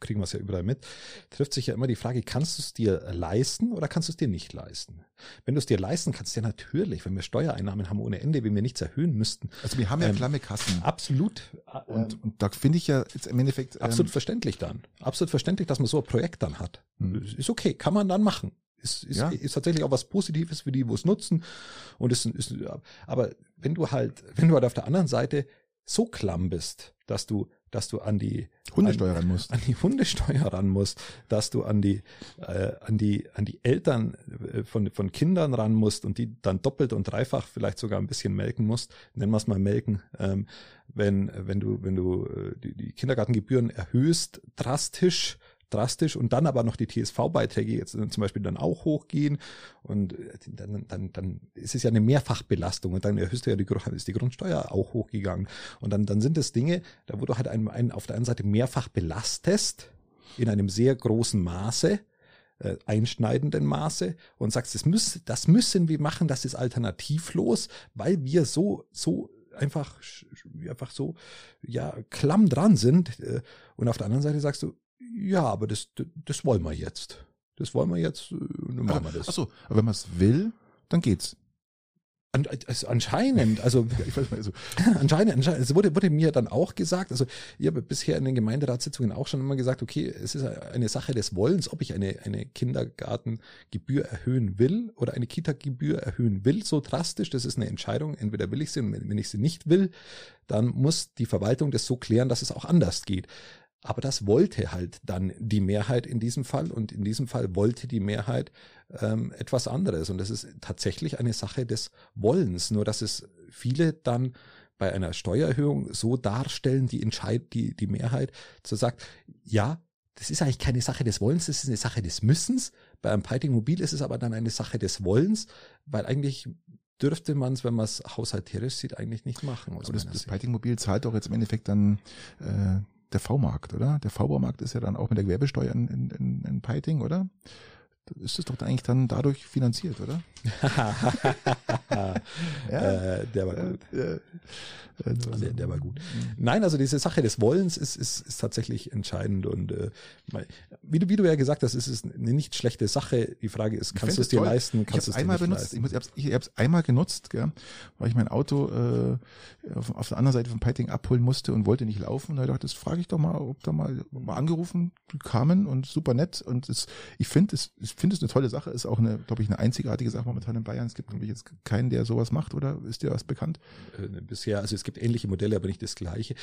kriegen wir es ja überall mit, trifft sich ja immer die Frage, kannst du es dir leisten oder kannst du es dir nicht leisten? Wenn du es dir leisten kannst, ja natürlich, wenn wir Steuereinnahmen haben ohne Ende, wenn wir nichts erhöhen müssten. Also wir haben ja ähm, klamme Kassen. Absolut. Und, ähm, und da finde ich ja jetzt im Endeffekt. Ähm, absolut verständlich dann. Absolut verständlich, dass man so ein Projekt dann hat. Hm. Ist okay, kann man dann machen. Ist, ist, ja. ist tatsächlich auch was Positives für die, wo es nutzen. Und ist, ist, aber wenn du halt, wenn du halt auf der anderen Seite so klamm bist, dass du dass du an die Hundesteuer ran musst. An die Hundesteuer ran musst, dass du an die, äh, an die, an die Eltern äh, von, von Kindern ran musst und die dann doppelt und dreifach vielleicht sogar ein bisschen melken musst, nennen wir es mal melken, ähm, wenn, wenn du, wenn du äh, die, die Kindergartengebühren erhöhst, drastisch, drastisch und dann aber noch die TSV-Beiträge jetzt zum Beispiel dann auch hochgehen und äh, dann, dann, dann ist es ja eine Mehrfachbelastung und dann erhöhst du ja die, ist die Grundsteuer auch hochgegangen und dann, dann sind es Dinge, da wo du halt einen, einen auf der einen Seite mehrfach belastest in einem sehr großen Maße, äh, einschneidenden Maße und sagst, das, müssen, das müssen wir machen, das ist alternativlos, weil wir so, so einfach, einfach so, ja, klamm dran sind. Äh, und auf der anderen Seite sagst du, ja, aber das, das wollen wir jetzt. Das wollen wir jetzt, äh, dann machen wir das. Achso, aber wenn man es will, dann geht's. An, also anscheinend, also, <laughs> ich weiß mal, also anscheinend, anscheinend, es wurde, wurde mir dann auch gesagt, also ich habe bisher in den Gemeinderatssitzungen auch schon immer gesagt, okay, es ist eine Sache des Wollens, ob ich eine, eine Kindergartengebühr erhöhen will oder eine Kita-Gebühr erhöhen will, so drastisch, das ist eine Entscheidung, entweder will ich sie und wenn ich sie nicht will, dann muss die Verwaltung das so klären, dass es auch anders geht. Aber das wollte halt dann die Mehrheit in diesem Fall und in diesem Fall wollte die Mehrheit ähm, etwas anderes. Und das ist tatsächlich eine Sache des Wollens. Nur dass es viele dann bei einer Steuererhöhung so darstellen, die Entscheid, die, die Mehrheit, zu sagt, ja, das ist eigentlich keine Sache des Wollens, das ist eine Sache des Müssens. Bei einem Piting Mobil ist es aber dann eine Sache des Wollens, weil eigentlich dürfte man es, wenn man es haushalterisch sieht, eigentlich nicht machen. Aber das, das Piting Mobil zahlt doch jetzt im Endeffekt dann äh, der V-Markt, oder? Der V-Baumarkt ist ja dann auch mit der Gewerbesteuer in, in, in Peiting, oder? ist es doch eigentlich dann dadurch finanziert, oder? <laughs> ja, äh, der war gut. Äh, äh, der, der, war gut. Nein, also diese Sache des Wollens ist, ist, ist tatsächlich entscheidend und äh, wie, du, wie du ja gesagt hast, ist es eine nicht schlechte Sache. Die Frage ist, kannst du es dir toll. leisten? Kannst ich habe einmal benutzt. Leisten? Ich, muss, ich habe es einmal genutzt, gell, weil ich mein Auto äh, auf, auf der anderen Seite von Peiting abholen musste und wollte nicht laufen. Da dachte ich, das frage ich doch mal, ob da mal, mal angerufen, kamen und super nett und es, ich finde es, ich finde es eine tolle Sache, ist auch eine, glaube ich, eine einzigartige Sache momentan in Bayern. Es gibt nämlich jetzt keinen, der sowas macht, oder ist dir was bekannt? Äh, bisher, also es gibt ähnliche Modelle, aber nicht das gleiche.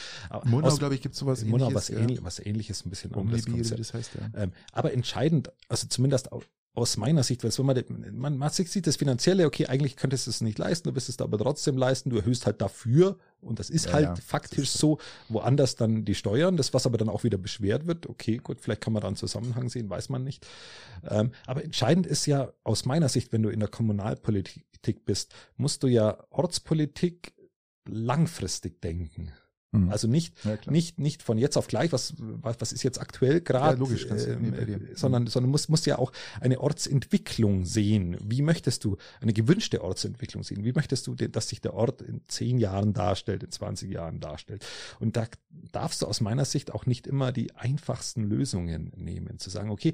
Monau, glaube ich, gibt sowas Monau ähnliches. Was, ja. ähnlich, was ähnliches, ein bisschen anderes Das heißt, ja. Ähm, aber entscheidend, also zumindest aus meiner Sicht, weil wenn man, man, man sieht das Finanzielle, okay, eigentlich könntest du es nicht leisten, du wirst es aber trotzdem leisten, du erhöhst halt dafür und das ist ja, halt ja, faktisch ist so, woanders dann die Steuern, das was aber dann auch wieder beschwert wird, okay, gut, vielleicht kann man da einen Zusammenhang sehen, weiß man nicht. Ähm, aber entscheidend ist ja aus meiner Sicht, wenn du in der Kommunalpolitik bist, musst du ja Ortspolitik langfristig denken. Mhm. Also nicht, ja, nicht, nicht von jetzt auf gleich, was, was, was ist jetzt aktuell gerade, ja, logisch, äh, sondern, sondern musst, musst ja auch eine Ortsentwicklung sehen. Wie möchtest du eine gewünschte Ortsentwicklung sehen? Wie möchtest du, dass sich der Ort in zehn Jahren darstellt, in 20 Jahren darstellt? Und da darfst du aus meiner Sicht auch nicht immer die einfachsten Lösungen nehmen, zu sagen, okay,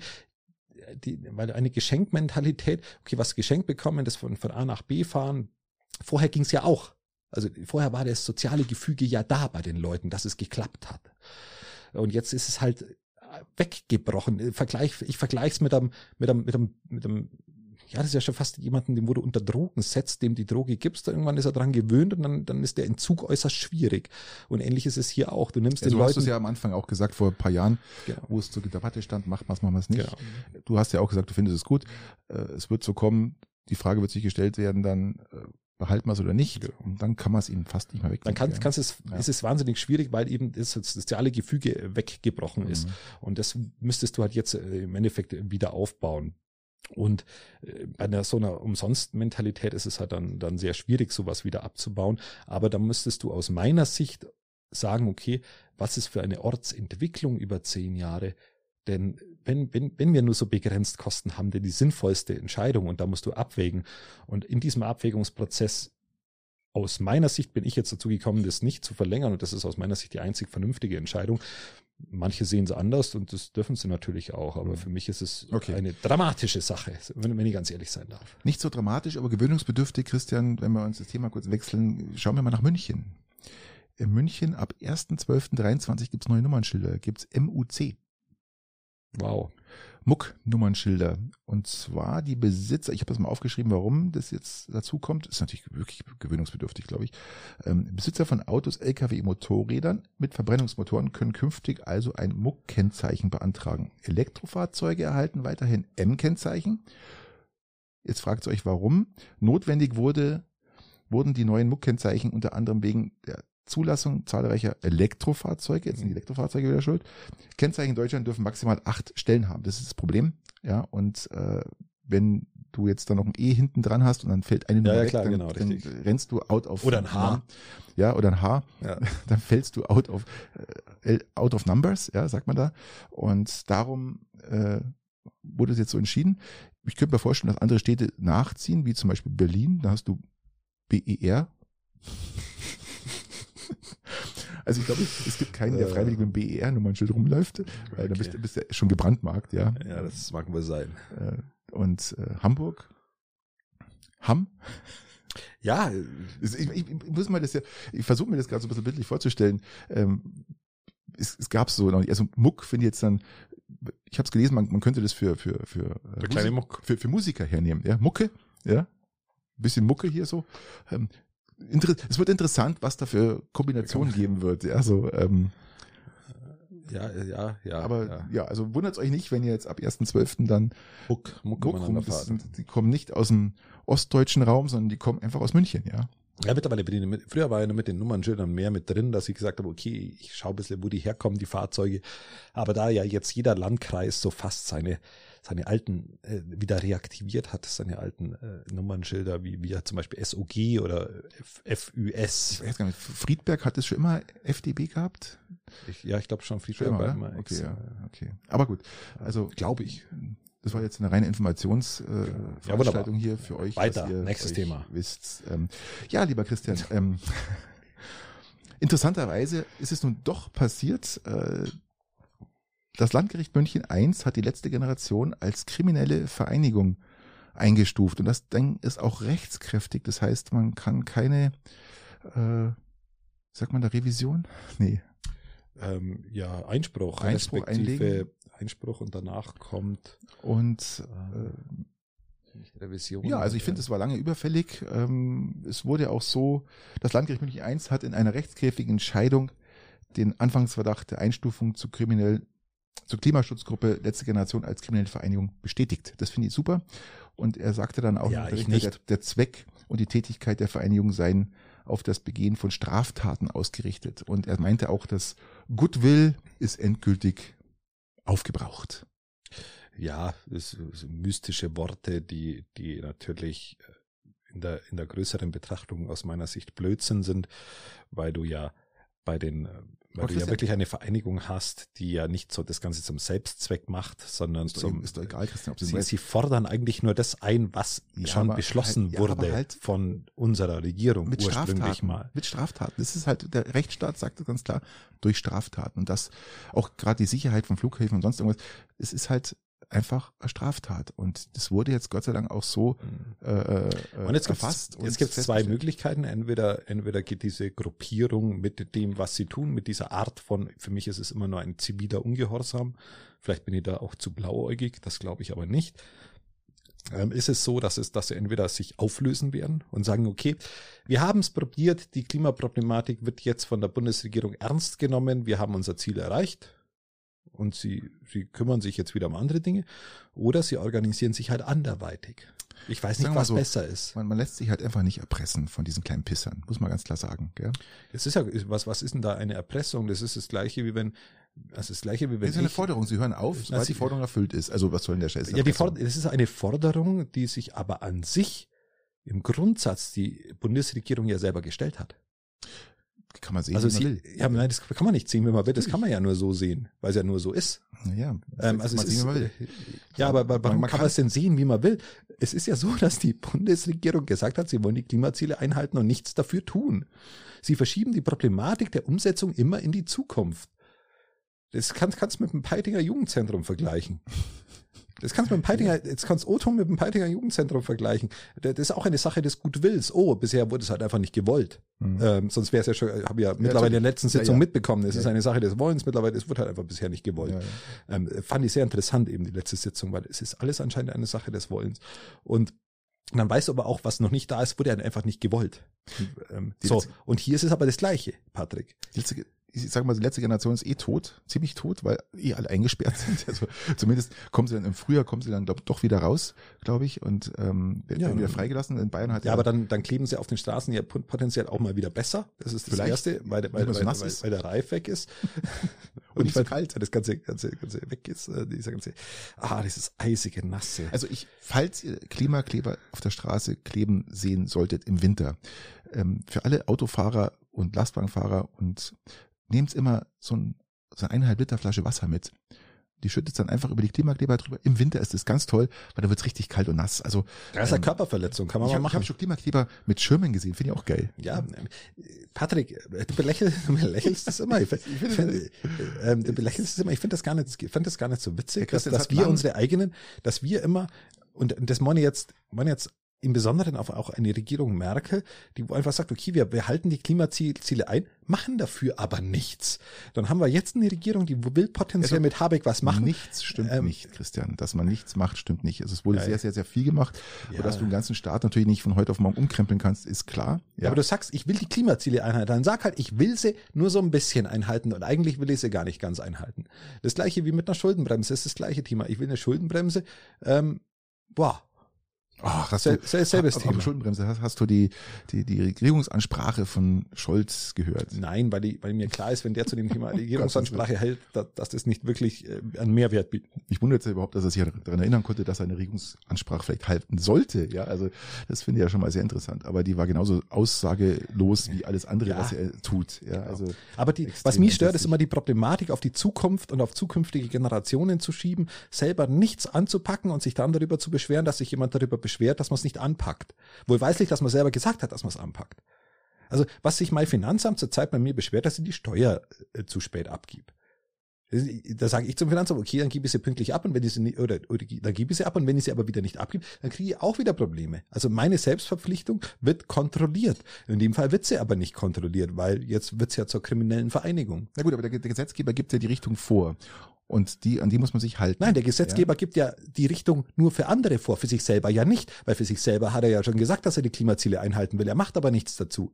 die, weil eine Geschenkmentalität, okay, was geschenkt bekommen, das von, von A nach B fahren, vorher ging es ja auch. Also vorher war das soziale Gefüge ja da bei den Leuten, dass es geklappt hat. Und jetzt ist es halt weggebrochen. Vergleich, ich vergleiche es mit einem, mit einem, mit einem, mit einem, ja, das ist ja schon fast jemanden, dem wo du unter Drogen setzt, dem die Droge gibst, irgendwann ist er dran gewöhnt und dann, dann ist der Entzug äußerst schwierig. Und ähnlich ist es hier auch. Du nimmst ja, den du Leuten. hast es ja am Anfang auch gesagt, vor ein paar Jahren, genau. wo es zur Debatte stand, macht man es, machen wir es nicht. Genau. Du hast ja auch gesagt, du findest es gut. Äh, es wird so kommen, die Frage wird sich gestellt werden, dann, äh, behalten wir es oder nicht. Und dann kann man es ihnen fast nicht mehr wegnehmen. Dann kann, kannst es, ja. ist es wahnsinnig schwierig, weil eben das soziale Gefüge weggebrochen mhm. ist. Und das müsstest du halt jetzt äh, im Endeffekt wieder aufbauen. Und äh, bei einer so einer Umsonst-Mentalität ist es halt dann, dann sehr schwierig, sowas wieder abzubauen. Aber da müsstest du aus meiner Sicht sagen, okay, was ist für eine Ortsentwicklung über zehn Jahre? Denn wenn, wenn, wenn wir nur so begrenzt Kosten haben, denn die sinnvollste Entscheidung und da musst du abwägen. Und in diesem Abwägungsprozess aus meiner Sicht bin ich jetzt dazu gekommen, das nicht zu verlängern und das ist aus meiner Sicht die einzig vernünftige Entscheidung. Manche sehen es anders und das dürfen sie natürlich auch, aber mhm. für mich ist es okay. eine dramatische Sache, wenn, wenn ich ganz ehrlich sein darf. Nicht so dramatisch, aber gewöhnungsbedürftig, Christian, wenn wir uns das Thema kurz wechseln, schauen wir mal nach München. In München ab 1.12.23 gibt es neue Nummernschilder, gibt es MUC. Wow. Muck-Nummernschilder. Und zwar die Besitzer, ich habe das mal aufgeschrieben, warum das jetzt dazu kommt. Ist natürlich wirklich gewöhnungsbedürftig, glaube ich. Ähm, Besitzer von Autos, Lkw, Motorrädern mit Verbrennungsmotoren können künftig also ein Muck-Kennzeichen beantragen. Elektrofahrzeuge erhalten weiterhin M-Kennzeichen. Jetzt fragt ihr euch, warum. Notwendig wurde, wurden die neuen Muck-Kennzeichen unter anderem wegen der Zulassung zahlreicher Elektrofahrzeuge, jetzt sind die Elektrofahrzeuge wieder schuld. Kennzeichen in Deutschland dürfen maximal acht Stellen haben. Das ist das Problem. Ja, und äh, wenn du jetzt da noch ein E hinten dran hast und dann fällt eine Nummer ja, ja, weg, klar, dann, genau, dann rennst du out of oder ein H, ja oder ein H, ja. <laughs> dann fällst du out of äh, out of numbers, ja sagt man da. Und darum äh, wurde es jetzt so entschieden. Ich könnte mir vorstellen, dass andere Städte nachziehen, wie zum Beispiel Berlin. Da hast du BER. Also ich glaube, es gibt keinen, der äh. freiwillig mit dem BER-Nummernschild rumläuft, weil okay. dann bist, du bist ja schon gebranntmarkt, ja. Ja, das mag wohl sein. Äh, und äh, Hamburg, Hamm. Ja, ich, ich, ich muss mal das ja, ich versuche mir das gerade so ein bisschen bildlich vorzustellen. Ähm, es, es gab so, also Muck finde ich jetzt dann, ich habe es gelesen, man, man könnte das für für für, für, kleine Muck. für für Musiker hernehmen, ja, Mucke, ja, bisschen Mucke hier so. Ähm, es wird interessant, was da für Kombinationen geben wird. Ja, so, ähm, ja, ja, ja. Aber ja, ja also wundert euch nicht, wenn ihr jetzt ab 1.12. dann Muck, Muck, Muck das, die kommen nicht aus dem ostdeutschen Raum, sondern die kommen einfach aus München, ja. Ja, mittlerweile bin ich mit, früher war ich nur mit den Nummernschildern mehr mit drin, dass ich gesagt habe, okay, ich schaue ein bisschen, wo die herkommen, die Fahrzeuge. Aber da ja jetzt jeder Landkreis so fast seine seine alten äh, wieder reaktiviert hat, seine alten äh, Nummernschilder, wie, wie ja zum Beispiel SOG oder F FÜS. Ich weiß gar nicht, Friedberg hat es schon immer FDB gehabt? Ich, ja, ich glaube schon, Friedberg schon immer, war immer okay, ja, okay. Aber gut, also glaube ich. Das war jetzt eine reine Informationsveranstaltung äh, ja, hier für euch. Weiter, nächstes Thema. Wisst. Ähm, ja, lieber Christian, ähm, <laughs> interessanterweise ist es nun doch passiert, äh, das Landgericht München I hat die letzte Generation als kriminelle Vereinigung eingestuft und das Ding ist auch rechtskräftig. Das heißt, man kann keine, äh, sagt man da Revision? Nee. Ähm, ja, Einspruch, Einspruch einlegen. Einspruch und danach kommt und äh, Revision. Ja, also ich finde, es war lange überfällig. Ähm, es wurde auch so, das Landgericht München I hat in einer rechtskräftigen Entscheidung den Anfangsverdacht der Einstufung zu kriminell zur Klimaschutzgruppe Letzte Generation als kriminelle Vereinigung bestätigt. Das finde ich super. Und er sagte dann auch, ja, der, der, Zweck und die Tätigkeit der Vereinigung seien auf das Begehen von Straftaten ausgerichtet. Und er meinte auch, dass Goodwill ist endgültig aufgebraucht. Ja, das sind mystische Worte, die, die natürlich in der, in der größeren Betrachtung aus meiner Sicht Blödsinn sind, weil du ja bei den weil du ja wirklich eine Vereinigung hast, die ja nicht so das Ganze zum Selbstzweck macht, sondern ist zum, ist doch egal, Christian, ob sie, sie fordern eigentlich nur das ein, was ja, schon beschlossen halt, wurde halt von unserer Regierung mit ursprünglich Straftaten, mal. Mit Straftaten. Das ist halt, der Rechtsstaat sagt das ganz klar, durch Straftaten. Und das auch gerade die Sicherheit von Flughäfen und sonst irgendwas, es ist halt einfach Straftat. Und das wurde jetzt Gott sei Dank auch so mhm. äh, äh, und jetzt erfasst. Jetzt gibt es zwei Möglichkeiten. Entweder, entweder geht diese Gruppierung mit dem, was sie tun, mit dieser Art von, für mich ist es immer nur ein ziviler Ungehorsam. Vielleicht bin ich da auch zu blauäugig, das glaube ich aber nicht. Ähm, ist es so, dass es, dass sie entweder sich auflösen werden und sagen, okay, wir haben es probiert, die Klimaproblematik wird jetzt von der Bundesregierung ernst genommen, wir haben unser Ziel erreicht, und sie, sie kümmern sich jetzt wieder um andere Dinge oder sie organisieren sich halt anderweitig. Ich weiß nicht, was so, besser ist. Man, man, lässt sich halt einfach nicht erpressen von diesen kleinen Pissern, muss man ganz klar sagen. Gell? Es ist ja, was, was ist denn da eine Erpressung? Das ist das Gleiche, wie wenn, das ist das Gleiche, wie wenn. Das ist eine Forderung. Sie hören auf, sobald die Forderung erfüllt ist. Also was soll denn der Scheiß? Ja, die Forderung, das ist eine Forderung, die sich aber an sich im Grundsatz die Bundesregierung ja selber gestellt hat. Kann man sehen, also sie, will. Ja, nein, das kann man nicht sehen, wenn man will. Das kann man ja nur so sehen, weil es ja nur so ist. Ja, ähm, also es ist, sehen, ja, aber, aber warum man kann man es denn sehen, wie man will? Es ist ja so, <laughs> dass die Bundesregierung gesagt hat, sie wollen die Klimaziele einhalten und nichts dafür tun. Sie verschieben die Problematik der Umsetzung immer in die Zukunft. Das kannst du mit dem Peitinger Jugendzentrum vergleichen. Das kannst du mit dem Peitinger, jetzt kannst du Oton mit dem Peitinger Jugendzentrum vergleichen. Das ist auch eine Sache des Gutwills. Oh, bisher wurde es halt einfach nicht gewollt. Mhm. Ähm, sonst wäre es ja schon, habe ja mittlerweile ja, in der letzten Sitzung ja, ja. mitbekommen. Es ist eine Sache des Wollens mittlerweile, es wurde halt einfach bisher nicht gewollt. Ähm, fand ich sehr interessant eben die letzte Sitzung, weil es ist alles anscheinend eine Sache des Wollens. Und dann weißt du aber auch, was noch nicht da ist, wurde halt einfach nicht gewollt. Ähm, so, und hier ist es aber das Gleiche, Patrick. Die letzte, ich sage mal, die letzte Generation ist eh tot, ziemlich tot, weil eh alle eingesperrt sind. Also zumindest kommen sie dann im Frühjahr, kommen sie dann glaub, doch wieder raus, glaube ich, und ähm, werden ja, wieder freigelassen. In Bayern hat ja, ja aber dann, dann kleben sie auf den Straßen ja potenziell auch mal wieder besser. Das ist das Erste, weil, weil, weil, weil, weil, weil der Reif weg ist. und, <laughs> und nicht so kalt. Das ganze, ganze, ganze weg ist, äh, dieser ganze, ah, dieses eisige, nasse. Also ich, falls ihr Klimakleber auf der Straße kleben sehen solltet im Winter, ähm, für alle Autofahrer und Lastwagenfahrer und nehmt immer so, ein, so eine eineinhalb Liter Flasche Wasser mit. Die schüttet dann einfach über die Klimakleber drüber. Im Winter ist es ganz toll, weil da wird's richtig kalt und nass. Also das ist eine ähm, Körperverletzung, kann man mal machen. Ich habe schon Klimakleber mit Schirmen gesehen, finde ich auch geil. Ja, Patrick, du belächelst, du belächelst das immer. Ich, <laughs> ich find, ähm, du belächelst das immer. Ich finde das gar nicht, ich finde das gar nicht so witzig, dass, dass wir unsere eigenen, dass wir immer und das meine jetzt, meine jetzt im Besonderen auf auch eine Regierung Merkel, die einfach sagt, okay, wir, wir halten die Klimaziele ein, machen dafür aber nichts. Dann haben wir jetzt eine Regierung, die will potenziell also, mit Habeck was machen. Nichts stimmt ähm, nicht, Christian. Dass man nichts macht, stimmt nicht. Also es wurde ja, sehr, sehr, sehr viel gemacht. Ja. Aber dass du den ganzen Staat natürlich nicht von heute auf morgen umkrempeln kannst, ist klar. Ja. Aber du sagst, ich will die Klimaziele einhalten. Dann sag halt, ich will sie nur so ein bisschen einhalten und eigentlich will ich sie gar nicht ganz einhalten. Das gleiche wie mit einer Schuldenbremse, das ist das gleiche Thema. Ich will eine Schuldenbremse, ähm, boah, Ach, hast du, selbes Thema. Schuldenbremse, hast, hast du die, die, die Regierungsansprache von Scholz gehört? Nein, weil, die, weil mir klar ist, wenn der zu dem Thema <laughs> Regierungsansprache hält, dass, dass das nicht wirklich äh, einen Mehrwert bietet. Ich wundere jetzt überhaupt, dass er sich daran erinnern konnte, dass er eine Regierungsansprache vielleicht halten sollte. Ja, also das finde ich ja schon mal sehr interessant. Aber die war genauso aussagelos wie alles andere, ja. was er tut. Ja, genau. also Aber die, was mich stört, ist immer die Problematik, auf die Zukunft und auf zukünftige Generationen zu schieben, selber nichts anzupacken und sich dann darüber zu beschweren, dass sich jemand darüber beschwert, dass man es nicht anpackt. Wohl weiß ich, dass man selber gesagt hat, dass man es anpackt. Also was sich mein Finanzamt zurzeit bei mir beschwert, dass ich die Steuer äh, zu spät abgib. Da sage ich zum Finanzamt, okay, dann gebe ich sie pünktlich ab und wenn ich sie nicht, oder, oder dann gebe ich sie ab und wenn ich sie aber wieder nicht abgebe, dann kriege ich auch wieder Probleme. Also meine Selbstverpflichtung wird kontrolliert. In dem Fall wird sie aber nicht kontrolliert, weil jetzt wird es ja zur kriminellen Vereinigung. Na gut, aber der, der Gesetzgeber gibt ja die Richtung vor. Und die, an die muss man sich halten. Nein, der Gesetzgeber ja. gibt ja die Richtung nur für andere vor, für sich selber ja nicht, weil für sich selber hat er ja schon gesagt, dass er die Klimaziele einhalten will. Er macht aber nichts dazu.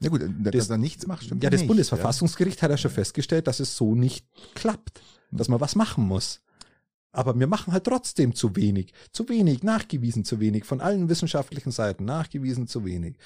Ja gut, dass das, er nichts macht, stimmt Ja, das nicht, Bundesverfassungsgericht ja. hat ja schon festgestellt, dass es so nicht klappt, dass man was machen muss. Aber wir machen halt trotzdem zu wenig. Zu wenig, nachgewiesen zu wenig, von allen wissenschaftlichen Seiten nachgewiesen zu wenig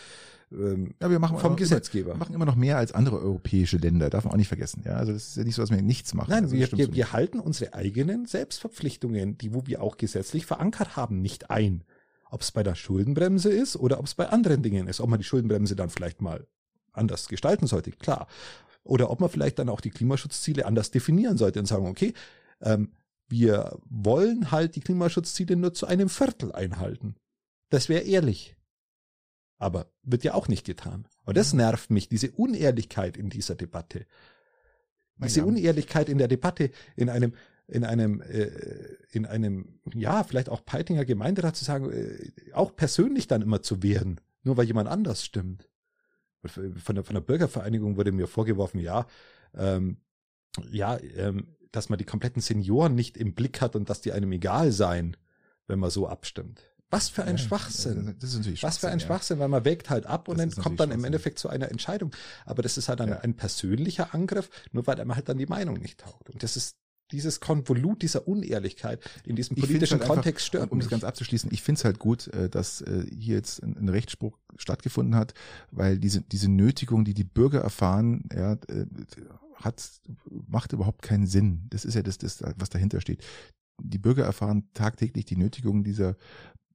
ähm, ja, wir machen vom Gesetzgeber. Wir machen immer noch mehr als andere europäische Länder, darf man auch nicht vergessen. Ja, also das ist ja nicht so, dass wir nichts machen. Nein, also wir, wir, so wir halten unsere eigenen Selbstverpflichtungen, die wo wir auch gesetzlich verankert haben, nicht ein. Ob es bei der Schuldenbremse ist oder ob es bei anderen Dingen ist. Ob man die Schuldenbremse dann vielleicht mal anders gestalten sollte, klar. Oder ob man vielleicht dann auch die Klimaschutzziele anders definieren sollte und sagen, okay, ähm, wir wollen halt die Klimaschutzziele nur zu einem Viertel einhalten. Das wäre ehrlich. Aber wird ja auch nicht getan. Und das nervt mich, diese Unehrlichkeit in dieser Debatte. Diese Unehrlichkeit in der Debatte in einem in einem äh, in einem ja vielleicht auch Peitinger Gemeinderat zu sagen äh, auch persönlich dann immer zu wehren nur weil jemand anders stimmt von der von der Bürgervereinigung wurde mir vorgeworfen ja ähm, ja ähm, dass man die kompletten Senioren nicht im Blick hat und dass die einem egal seien wenn man so abstimmt was für ein ja, Schwachsinn. Das ist natürlich Was für ein Schwachsinn, ja. weil man wägt halt ab und das dann kommt dann im Endeffekt zu einer Entscheidung. Aber das ist halt ein, ja. ein persönlicher Angriff, nur weil einem halt dann die Meinung nicht taugt. Und das ist dieses Konvolut dieser Unehrlichkeit in diesem politischen halt Kontext stört einfach, Um das ganz abzuschließen, ich finde es halt gut, äh, dass äh, hier jetzt ein Rechtsspruch stattgefunden hat, weil diese, diese Nötigung, die die Bürger erfahren, ja, hat, macht überhaupt keinen Sinn. Das ist ja das, das, was dahinter steht. Die Bürger erfahren tagtäglich die Nötigung dieser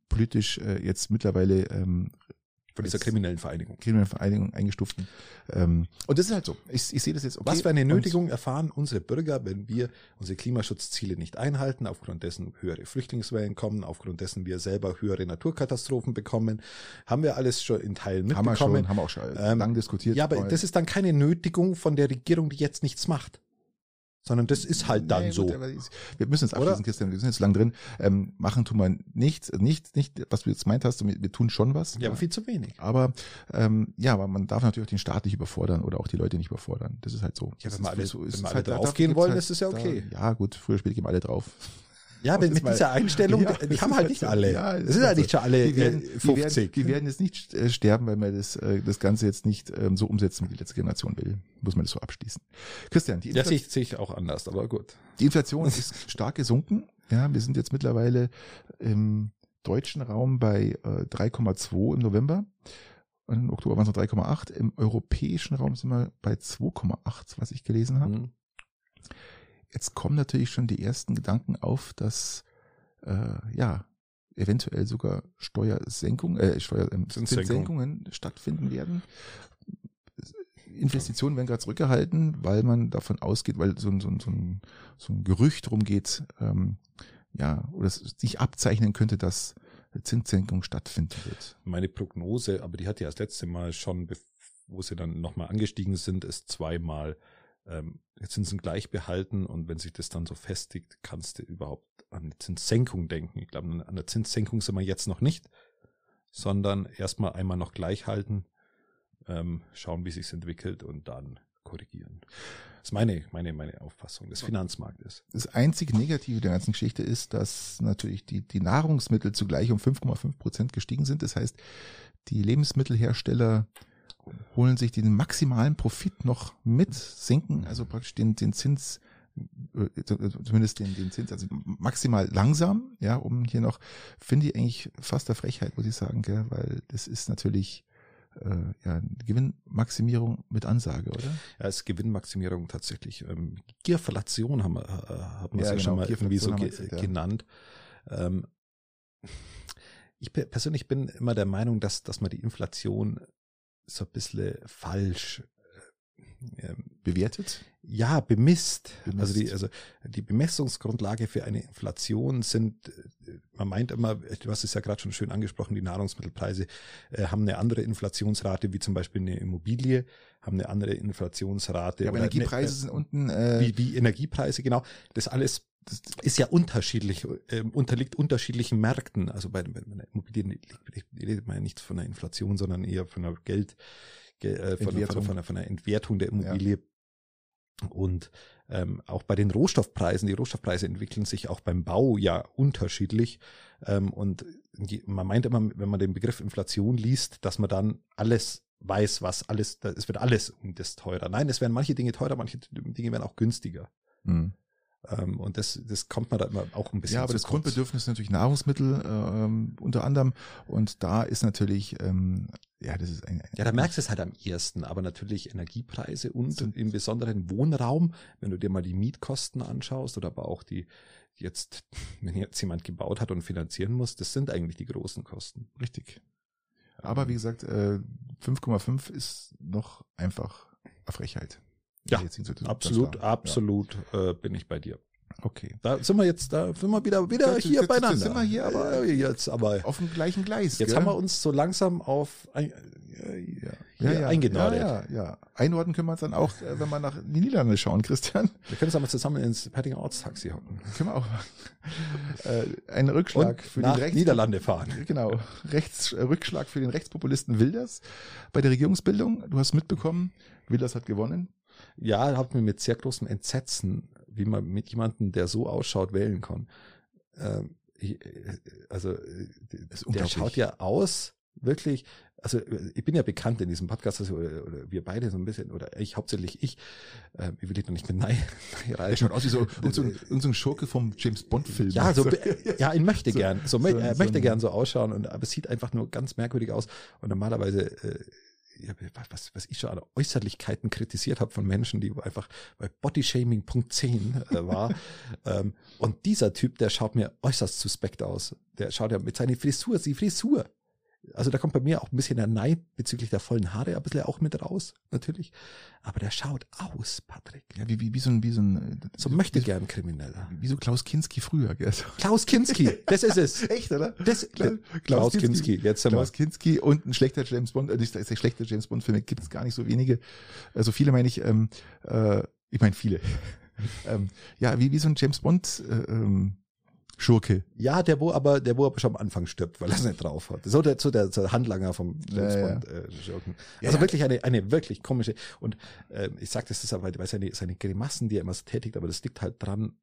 politisch äh, jetzt mittlerweile ähm, von dieser kriminellen Vereinigung. Kriminellen Vereinigung eingestuften. Ähm, und das ist halt so. Ich, ich sehe das jetzt okay. Was für eine Nötigung erfahren unsere Bürger, wenn wir unsere Klimaschutzziele nicht einhalten, aufgrund dessen höhere Flüchtlingswellen kommen, aufgrund dessen wir selber höhere Naturkatastrophen bekommen, haben wir alles schon in Teilen mitbekommen. Haben wir schon, haben wir auch schon ähm, lang diskutiert. Ja, aber das ist dann keine Nötigung von der Regierung, die jetzt nichts macht sondern das ist halt dann nee, so. Gut, wir müssen jetzt abschließen, Christian, wir sind jetzt lang drin. Ähm, machen tun wir nichts, nicht, nicht, was du jetzt meint hast, wir, wir tun schon was. Ja, aber viel zu wenig. Aber ähm, ja, aber man darf natürlich auch den Staat nicht überfordern oder auch die Leute nicht überfordern. Das ist halt so. Ja, wenn wir alle, so, wenn wir alle halt, draufgehen wollen, halt, ist es ja okay. Da, ja, gut, früher später gehen alle drauf. Ja, mit, mit dieser Einstellung, ja, die haben halt, nicht alle. Ja, das sind halt nicht schon alle die werden, 50. Die werden, die werden jetzt nicht äh, sterben, weil man das, äh, das Ganze jetzt nicht ähm, so umsetzen, wie die letzte Generation will. Muss man das so abschließen. Christian, die Inflation. Das sehe ich auch anders, aber gut. Die Inflation ist stark gesunken. Ja, wir sind jetzt mittlerweile im deutschen Raum bei äh, 3,2 im November. Im Oktober waren es noch 3,8. Im europäischen Raum sind wir bei 2,8, was ich gelesen habe. Mhm. Jetzt kommen natürlich schon die ersten Gedanken auf, dass äh, ja eventuell sogar Steuersenkungen, äh, Steuer, äh, Zinssenkungen stattfinden werden. Investitionen werden gerade zurückgehalten, weil man davon ausgeht, weil so ein, so ein, so ein, so ein Gerücht rumgeht, ähm, ja, oder es sich abzeichnen könnte, dass Zinssenkung stattfinden wird. Meine Prognose, aber die hat ja das letzte Mal schon, wo sie dann nochmal angestiegen sind, ist zweimal ähm, Zinsen gleich behalten und wenn sich das dann so festigt, kannst du überhaupt an eine Zinssenkung denken. Ich glaube, an der Zinssenkung sind wir jetzt noch nicht, sondern erstmal einmal noch gleich halten, ähm, schauen, wie sich entwickelt und dann korrigieren. Das ist meine, meine, meine Auffassung des Finanzmarktes. Das einzige Negative der ganzen Geschichte ist, dass natürlich die, die Nahrungsmittel zugleich um 5,5 Prozent gestiegen sind. Das heißt, die Lebensmittelhersteller holen sich den maximalen Profit noch mit, sinken also praktisch den, den Zins, äh, zumindest den, den Zins, also maximal langsam, ja, um hier noch, finde ich eigentlich fast der Frechheit, muss ich sagen, gell, weil das ist natürlich äh, ja, Gewinnmaximierung mit Ansage, oder? Ja, es ist Gewinnmaximierung tatsächlich. Ähm, Gierflation haben wir, äh, haben wir ja, ja genau, schon mal irgendwie so ge ja. genannt. Ähm, ich persönlich bin immer der Meinung, dass, dass man die Inflation so ein bisschen falsch bewertet? Ja, bemisst. bemisst. Also die, also die Bemessungsgrundlage für eine Inflation sind, äh, man meint immer, du hast es ja gerade schon schön angesprochen, die Nahrungsmittelpreise äh, haben eine andere Inflationsrate wie zum Beispiel eine Immobilie, haben eine andere Inflationsrate. Ja, aber Energiepreise eine, sind unten. Äh, wie, wie Energiepreise, genau. Das alles das ist ja unterschiedlich, äh, unterliegt unterschiedlichen Märkten. Also bei, bei einer Immobilie redet man ja nicht von einer Inflation, sondern eher von einer Geld, äh, von, von, von, von einer Entwertung der Immobilie. Ja. Und ähm, auch bei den Rohstoffpreisen, die Rohstoffpreise entwickeln sich auch beim Bau ja unterschiedlich. Ähm, und die, man meint immer, wenn man den Begriff Inflation liest, dass man dann alles weiß, was alles, es wird alles um das teurer. Nein, es werden manche Dinge teurer, manche Dinge werden auch günstiger. Mhm. Ähm, und das, das kommt man da immer auch ein bisschen. Ja, aber das kurz. Grundbedürfnis ist natürlich Nahrungsmittel ähm, unter anderem. Und da ist natürlich, ähm, ja, das ist ein, ein Ja, da merkst du es halt am ersten, aber natürlich Energiepreise und im besonderen Wohnraum, wenn du dir mal die Mietkosten anschaust oder aber auch die jetzt, <laughs> wenn jetzt jemand gebaut hat und finanzieren muss, das sind eigentlich die großen Kosten. Richtig. Aber wie gesagt, äh, 5,5 ist noch einfach eine Frechheit. Ja, absolut, absolut ja. Äh, bin ich bei dir. Okay. Da sind wir jetzt, da sind wir wieder, wieder jetzt, hier jetzt, beieinander. Jetzt sind wir hier, aber jetzt aber auf dem gleichen Gleis. Jetzt gell? haben wir uns so langsam auf ein, äh, ja, ja, ja, eingenordet. Ja, ja, ja. Einordnen können wir uns dann auch, äh, wenn wir nach die Niederlande schauen, Christian. Wir können uns aber zusammen ins Pettinger Ortstaxi hocken. Können wir auch. äh, ein Rückschlag Und für nach den Rechts Niederlande fahren. Genau. Rechts, Rückschlag für den Rechtspopulisten Wilders bei der Regierungsbildung. Du hast mitbekommen, Wilders hat gewonnen. Ja, hat mir mit sehr großem Entsetzen, wie man mit jemandem, der so ausschaut, wählen kann. Ähm, ich, also der schaut ja aus, wirklich, also ich bin ja bekannt in diesem Podcast, also, oder, oder wir beide so ein bisschen, oder ich hauptsächlich ich, äh, ich will dich noch nicht mit Nein <laughs> Der schaut aus wie so, <laughs> irgend so, so ein Schurke vom James Bond Film. Ja, so, <laughs> ja, ich möchte so, gern, so, so, er möchte so gern so ausschauen, und, aber es sieht einfach nur ganz merkwürdig aus und normalerweise äh, was, was ich schon an Äußerlichkeiten kritisiert habe von Menschen, die einfach bei Bodyshaming.10 äh, war. <laughs> ähm, und dieser Typ, der schaut mir äußerst suspekt aus. Der schaut ja mit seiner Frisur, die Frisur also da kommt bei mir auch ein bisschen der Neid bezüglich der vollen Haare ein bisschen auch mit raus, natürlich. Aber der schaut aus, Patrick. Ja, wie, wie, wie so ein, wie so ein, äh, so möchte gern Krimineller. Wie so Klaus Kinski früher, gell? Klaus Kinski, das ist es. <laughs> Echt, oder? Das, Klaus, Klaus Kinski, jetzt haben Klaus wir. Kinski und ein schlechter James Bond, äh, nicht, ist schlechter James Bond Filme gibt es gar nicht so wenige. Also viele meine ich, ähm, äh, ich meine viele. <laughs> ähm, ja, wie, wie so ein James Bond äh, ähm, Schurke. Ja, der wo aber, der wo aber schon am Anfang stirbt, weil er es nicht drauf hat. So der, so der, der Handlanger vom James ja, Bond äh, Schurken. Also ja, wirklich eine, eine wirklich komische. Und äh, ich sag das ist aber, weil seine, seine Grimassen, die er immer so tätigt, aber das liegt halt dran,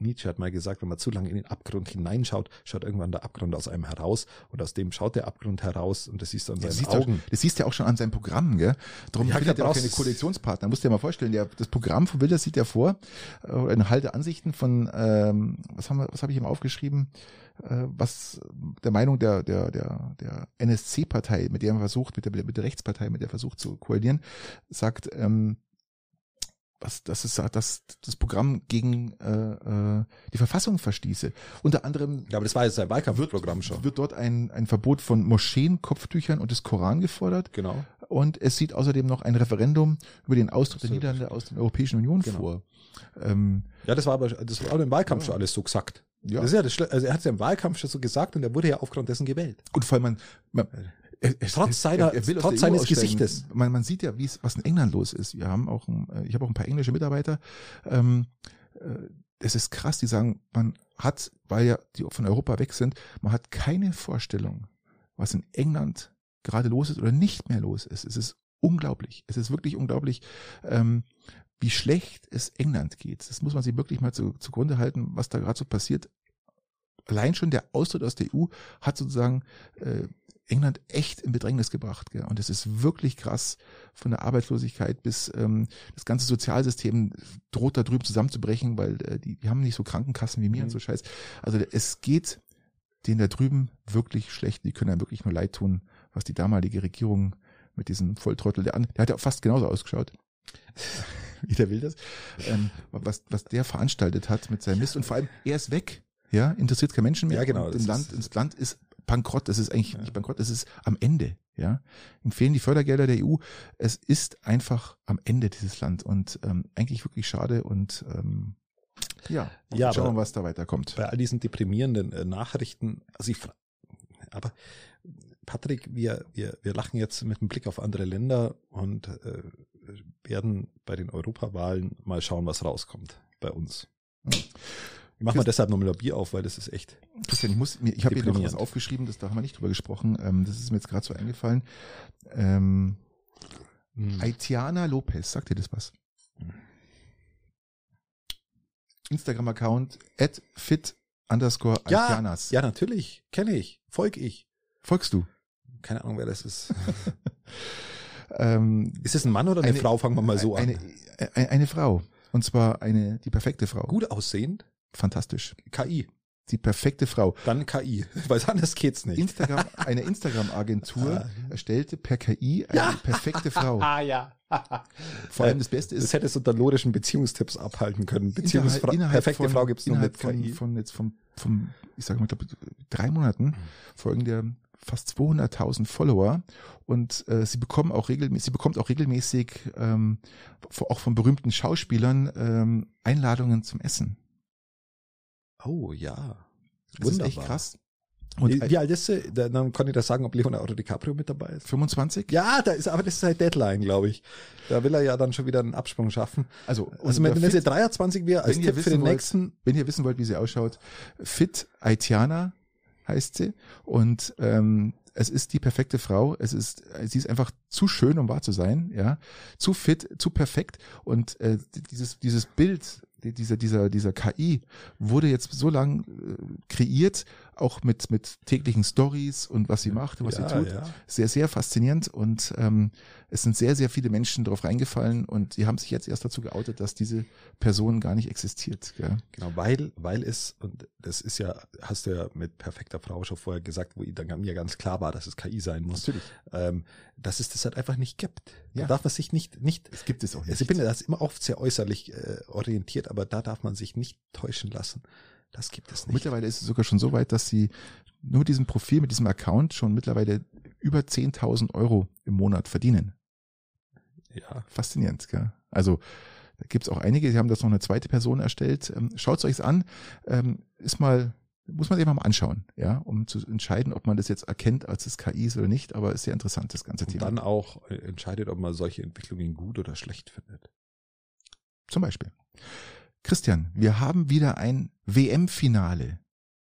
Nietzsche hat mal gesagt, wenn man zu lange in den Abgrund hineinschaut, schaut irgendwann der Abgrund aus einem heraus und aus dem schaut der Abgrund heraus und das siehst du an seinen ja, Augen. Auch, das siehst du ja auch schon an seinem Programm, gell? Darum ja, findet er auch keine Koalitionspartner. Musst du dir mal vorstellen, der, das Programm von Wilders sieht ja vor, äh, eine Halte Ansichten von, ähm, was haben wir, was habe ich ihm aufgeschrieben? Äh, was der Meinung der, der, der, der NSC-Partei, mit der man versucht, mit der, mit der Rechtspartei, mit der versucht zu koalieren, sagt, ähm, was das ist dass das Programm gegen äh, äh, die Verfassung verstieße. Unter anderem ja, aber das war jetzt sein Wahlkampfprogramm schon. Wird dort ein, ein Verbot von Moscheen, Kopftüchern und des Koran gefordert. Genau. Und es sieht außerdem noch ein Referendum über den Austritt der Niederlande aus der Europäischen Union genau. vor. Ähm, ja, das war aber das war auch im Wahlkampf ja. schon alles so gesagt. Ja. Das ist ja das, also er hat es ja im Wahlkampf schon so gesagt und er wurde ja aufgrund dessen gewählt. Und vor allem man, man er, er, trotz seiner, er, trotz e seines Gesichtes. Man, man sieht ja, wie es, was in England los ist. Wir haben auch, ein, äh, ich habe auch ein paar englische Mitarbeiter. Ähm, äh, es ist krass, die sagen, man hat, weil ja die von Europa weg sind, man hat keine Vorstellung, was in England gerade los ist oder nicht mehr los ist. Es ist unglaublich. Es ist wirklich unglaublich, ähm, wie schlecht es England geht. Das muss man sich wirklich mal zu, zugrunde halten, was da gerade so passiert. Allein schon der Austritt aus der EU hat sozusagen äh, England echt in Bedrängnis gebracht. Gell? Und es ist wirklich krass von der Arbeitslosigkeit bis ähm, das ganze Sozialsystem droht da drüben zusammenzubrechen, weil äh, die, die haben nicht so Krankenkassen wie mir mhm. und so Scheiß. Also es geht denen da drüben wirklich schlecht. Die können einem wirklich nur leid tun, was die damalige Regierung mit diesem Volltrottel, der, an, der hat ja fast genauso ausgeschaut. <laughs> wie der will das. Ähm, was, was der veranstaltet hat mit seinem Mist. Und vor allem, er ist weg. Ja, interessiert kein Menschen mehr. Ja, genau. Im Land, ins Land ist bankrott. Das ist eigentlich ja. nicht bankrott, es ist am Ende. Ja, ihm fehlen die Fördergelder der EU. Es ist einfach am Ende dieses Land und ähm, eigentlich wirklich schade und ähm, ja, ja schauen was da weiterkommt. Bei all diesen deprimierenden äh, Nachrichten, also ich, aber Patrick, wir, wir, wir lachen jetzt mit dem Blick auf andere Länder und äh, werden bei den Europawahlen mal schauen, was rauskommt bei uns. Hm. Ich mache mal deshalb noch nochmal Bier auf, weil das ist echt. Christian, ich muss, ich habe hier noch was aufgeschrieben, das da haben wir nicht drüber gesprochen. Ähm, das ist mir jetzt gerade so eingefallen. Ähm, hm. Aitiana Lopez, sagt dir das was? Instagram-Account at fit underscore ja, Aitianas. Ja, natürlich. Kenne ich. Folg ich. Folgst du? Keine Ahnung, wer das ist. <laughs> ähm, ist es ein Mann oder eine, eine, Frau? Fangen wir mal so eine, an. Eine, eine Frau. Und zwar eine, die perfekte Frau. Gut aussehend? Fantastisch. KI. Die perfekte Frau. Dann KI, <laughs> weil anders geht's nicht. Instagram, <laughs> eine Instagram-Agentur ah. erstellte per KI eine ja. perfekte <laughs> Frau. Ah ja. Vor allem das Beste ist. Das hätte so unter logischen Beziehungstipps abhalten können. Beziehungsfrau, perfekte von, Frau gibt's nur mit von, KI. Von jetzt vom, vom, ich sage mal, glaub, drei Monaten folgen der fast 200.000 Follower und äh, sie bekommen auch regelmäßig, sie bekommt auch regelmäßig ähm, auch von berühmten Schauspielern ähm, Einladungen zum Essen. Oh ja. Das Wunderbar. ist echt krass. Und wie, alt ist sie? Dann kann ich das sagen, ob Leonardo DiCaprio mit dabei ist. 25? Ja, da ist, aber das ist halt Deadline, glaube ich. Da will er ja dann schon wieder einen Absprung schaffen. Also, also wenn, wenn sie 23 wäre, als Tipp für den wollt, nächsten. Wenn ihr wissen wollt, wie sie ausschaut, Fit Aitiana heißt sie. Und ähm, es ist die perfekte Frau. Es ist, sie ist einfach zu schön, um wahr zu sein, ja, zu fit, zu perfekt. Und äh, dieses dieses Bild dieser, dieser, dieser KI wurde jetzt so lang äh, kreiert, auch mit, mit täglichen Stories und was sie macht und was ja, sie tut. Ja. Sehr, sehr faszinierend und ähm, es sind sehr, sehr viele Menschen darauf reingefallen und sie haben sich jetzt erst dazu geoutet, dass diese Person gar nicht existiert. Gell? Genau, weil, weil es, und das ist ja, hast du ja mit perfekter Frau schon vorher gesagt, wo dann mir ganz klar war, dass es KI sein muss. Natürlich. Ähm, dass es das halt einfach nicht gibt. Ja. Da darf man sich nicht, nicht. Es gibt es auch nicht. Also ich bin das immer oft sehr äußerlich äh, orientiert, aber da darf man sich nicht täuschen lassen. Das gibt es nicht. Mittlerweile ist es sogar schon so weit, dass sie nur mit diesem Profil, mit diesem Account schon mittlerweile über 10.000 Euro im Monat verdienen. Ja. Faszinierend, gell? Also, da gibt's auch einige, die haben das noch eine zweite Person erstellt. Ähm, Schaut euch's an. Ähm, ist mal, muss man sich mal anschauen, ja, um zu entscheiden, ob man das jetzt erkennt, als es KI ist oder nicht, aber ist sehr interessant, das ganze Und Thema. dann auch äh, entscheidet, ob man solche Entwicklungen gut oder schlecht findet. Zum Beispiel. Christian, wir haben wieder ein WM-Finale.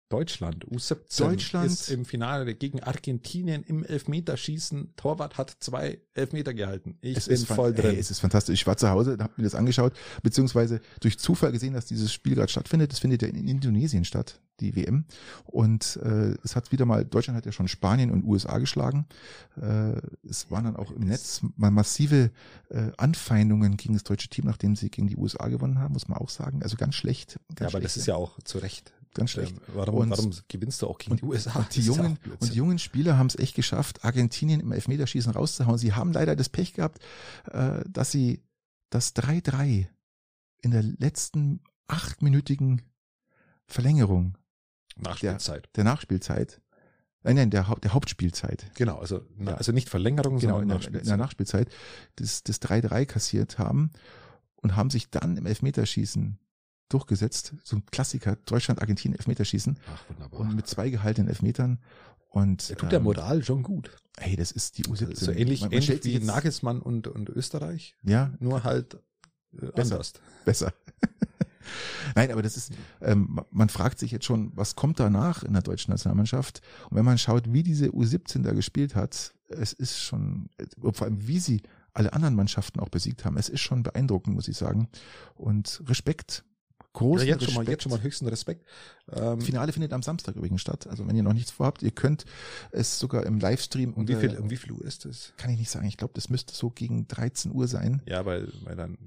Deutschland, U17 Deutschland ist im Finale gegen Argentinien im Elfmeterschießen. Torwart hat zwei Elfmeter gehalten. Ich es bin voll drin. Ey, es ist fantastisch. Ich war zu Hause, habe mir das angeschaut, beziehungsweise durch Zufall gesehen, dass dieses Spiel gerade stattfindet. Das findet ja in Indonesien statt, die WM. Und äh, es hat wieder mal, Deutschland hat ja schon Spanien und USA geschlagen. Äh, es waren dann auch im Netz mal massive äh, Anfeindungen gegen das deutsche Team, nachdem sie gegen die USA gewonnen haben, muss man auch sagen. Also ganz schlecht. Ganz ja, aber schlecht. das ist ja auch zu Recht ganz schlecht. warum, und, warum gewinnst du auch gegen die USA? Und die jungen, und die jungen Spieler haben es echt geschafft, Argentinien im Elfmeterschießen rauszuhauen. Sie haben leider das Pech gehabt, äh, dass sie das 3-3 in der letzten achtminütigen Verlängerung Nachspielzeit. Der, der Nachspielzeit Nein, nein, der, der Hauptspielzeit. Genau, also, ja. also nicht Verlängerung, genau, sondern in der, in der Nachspielzeit das 3-3 kassiert haben und haben sich dann im Elfmeterschießen durchgesetzt. So ein Klassiker, Deutschland, Argentinien, Elfmeterschießen. Ach, wunderbar. Und mit zwei gehaltenen Elfmetern. Und, der tut der ähm, Moral schon gut. Hey, das ist die U17. So ähnlich, man, man ähnlich wie jetzt, Nagelsmann und, und Österreich. Ja. Nur halt äh, besser. anders. Besser. <laughs> Nein, aber das ist, ähm, man fragt sich jetzt schon, was kommt danach in der deutschen Nationalmannschaft? Und wenn man schaut, wie diese U17 da gespielt hat, es ist schon, vor allem wie sie alle anderen Mannschaften auch besiegt haben, es ist schon beeindruckend, muss ich sagen. Und Respekt großen ja, jetzt Respekt. Schon mal, jetzt schon mal höchsten Respekt. Ähm, Finale findet am Samstag übrigens statt. Also wenn ihr noch nichts vorhabt, ihr könnt es sogar im Livestream. Und wie viel, um wie viel Uhr ist es? Kann ich nicht sagen. Ich glaube, das müsste so gegen 13 Uhr sein. Ja, weil, weil dann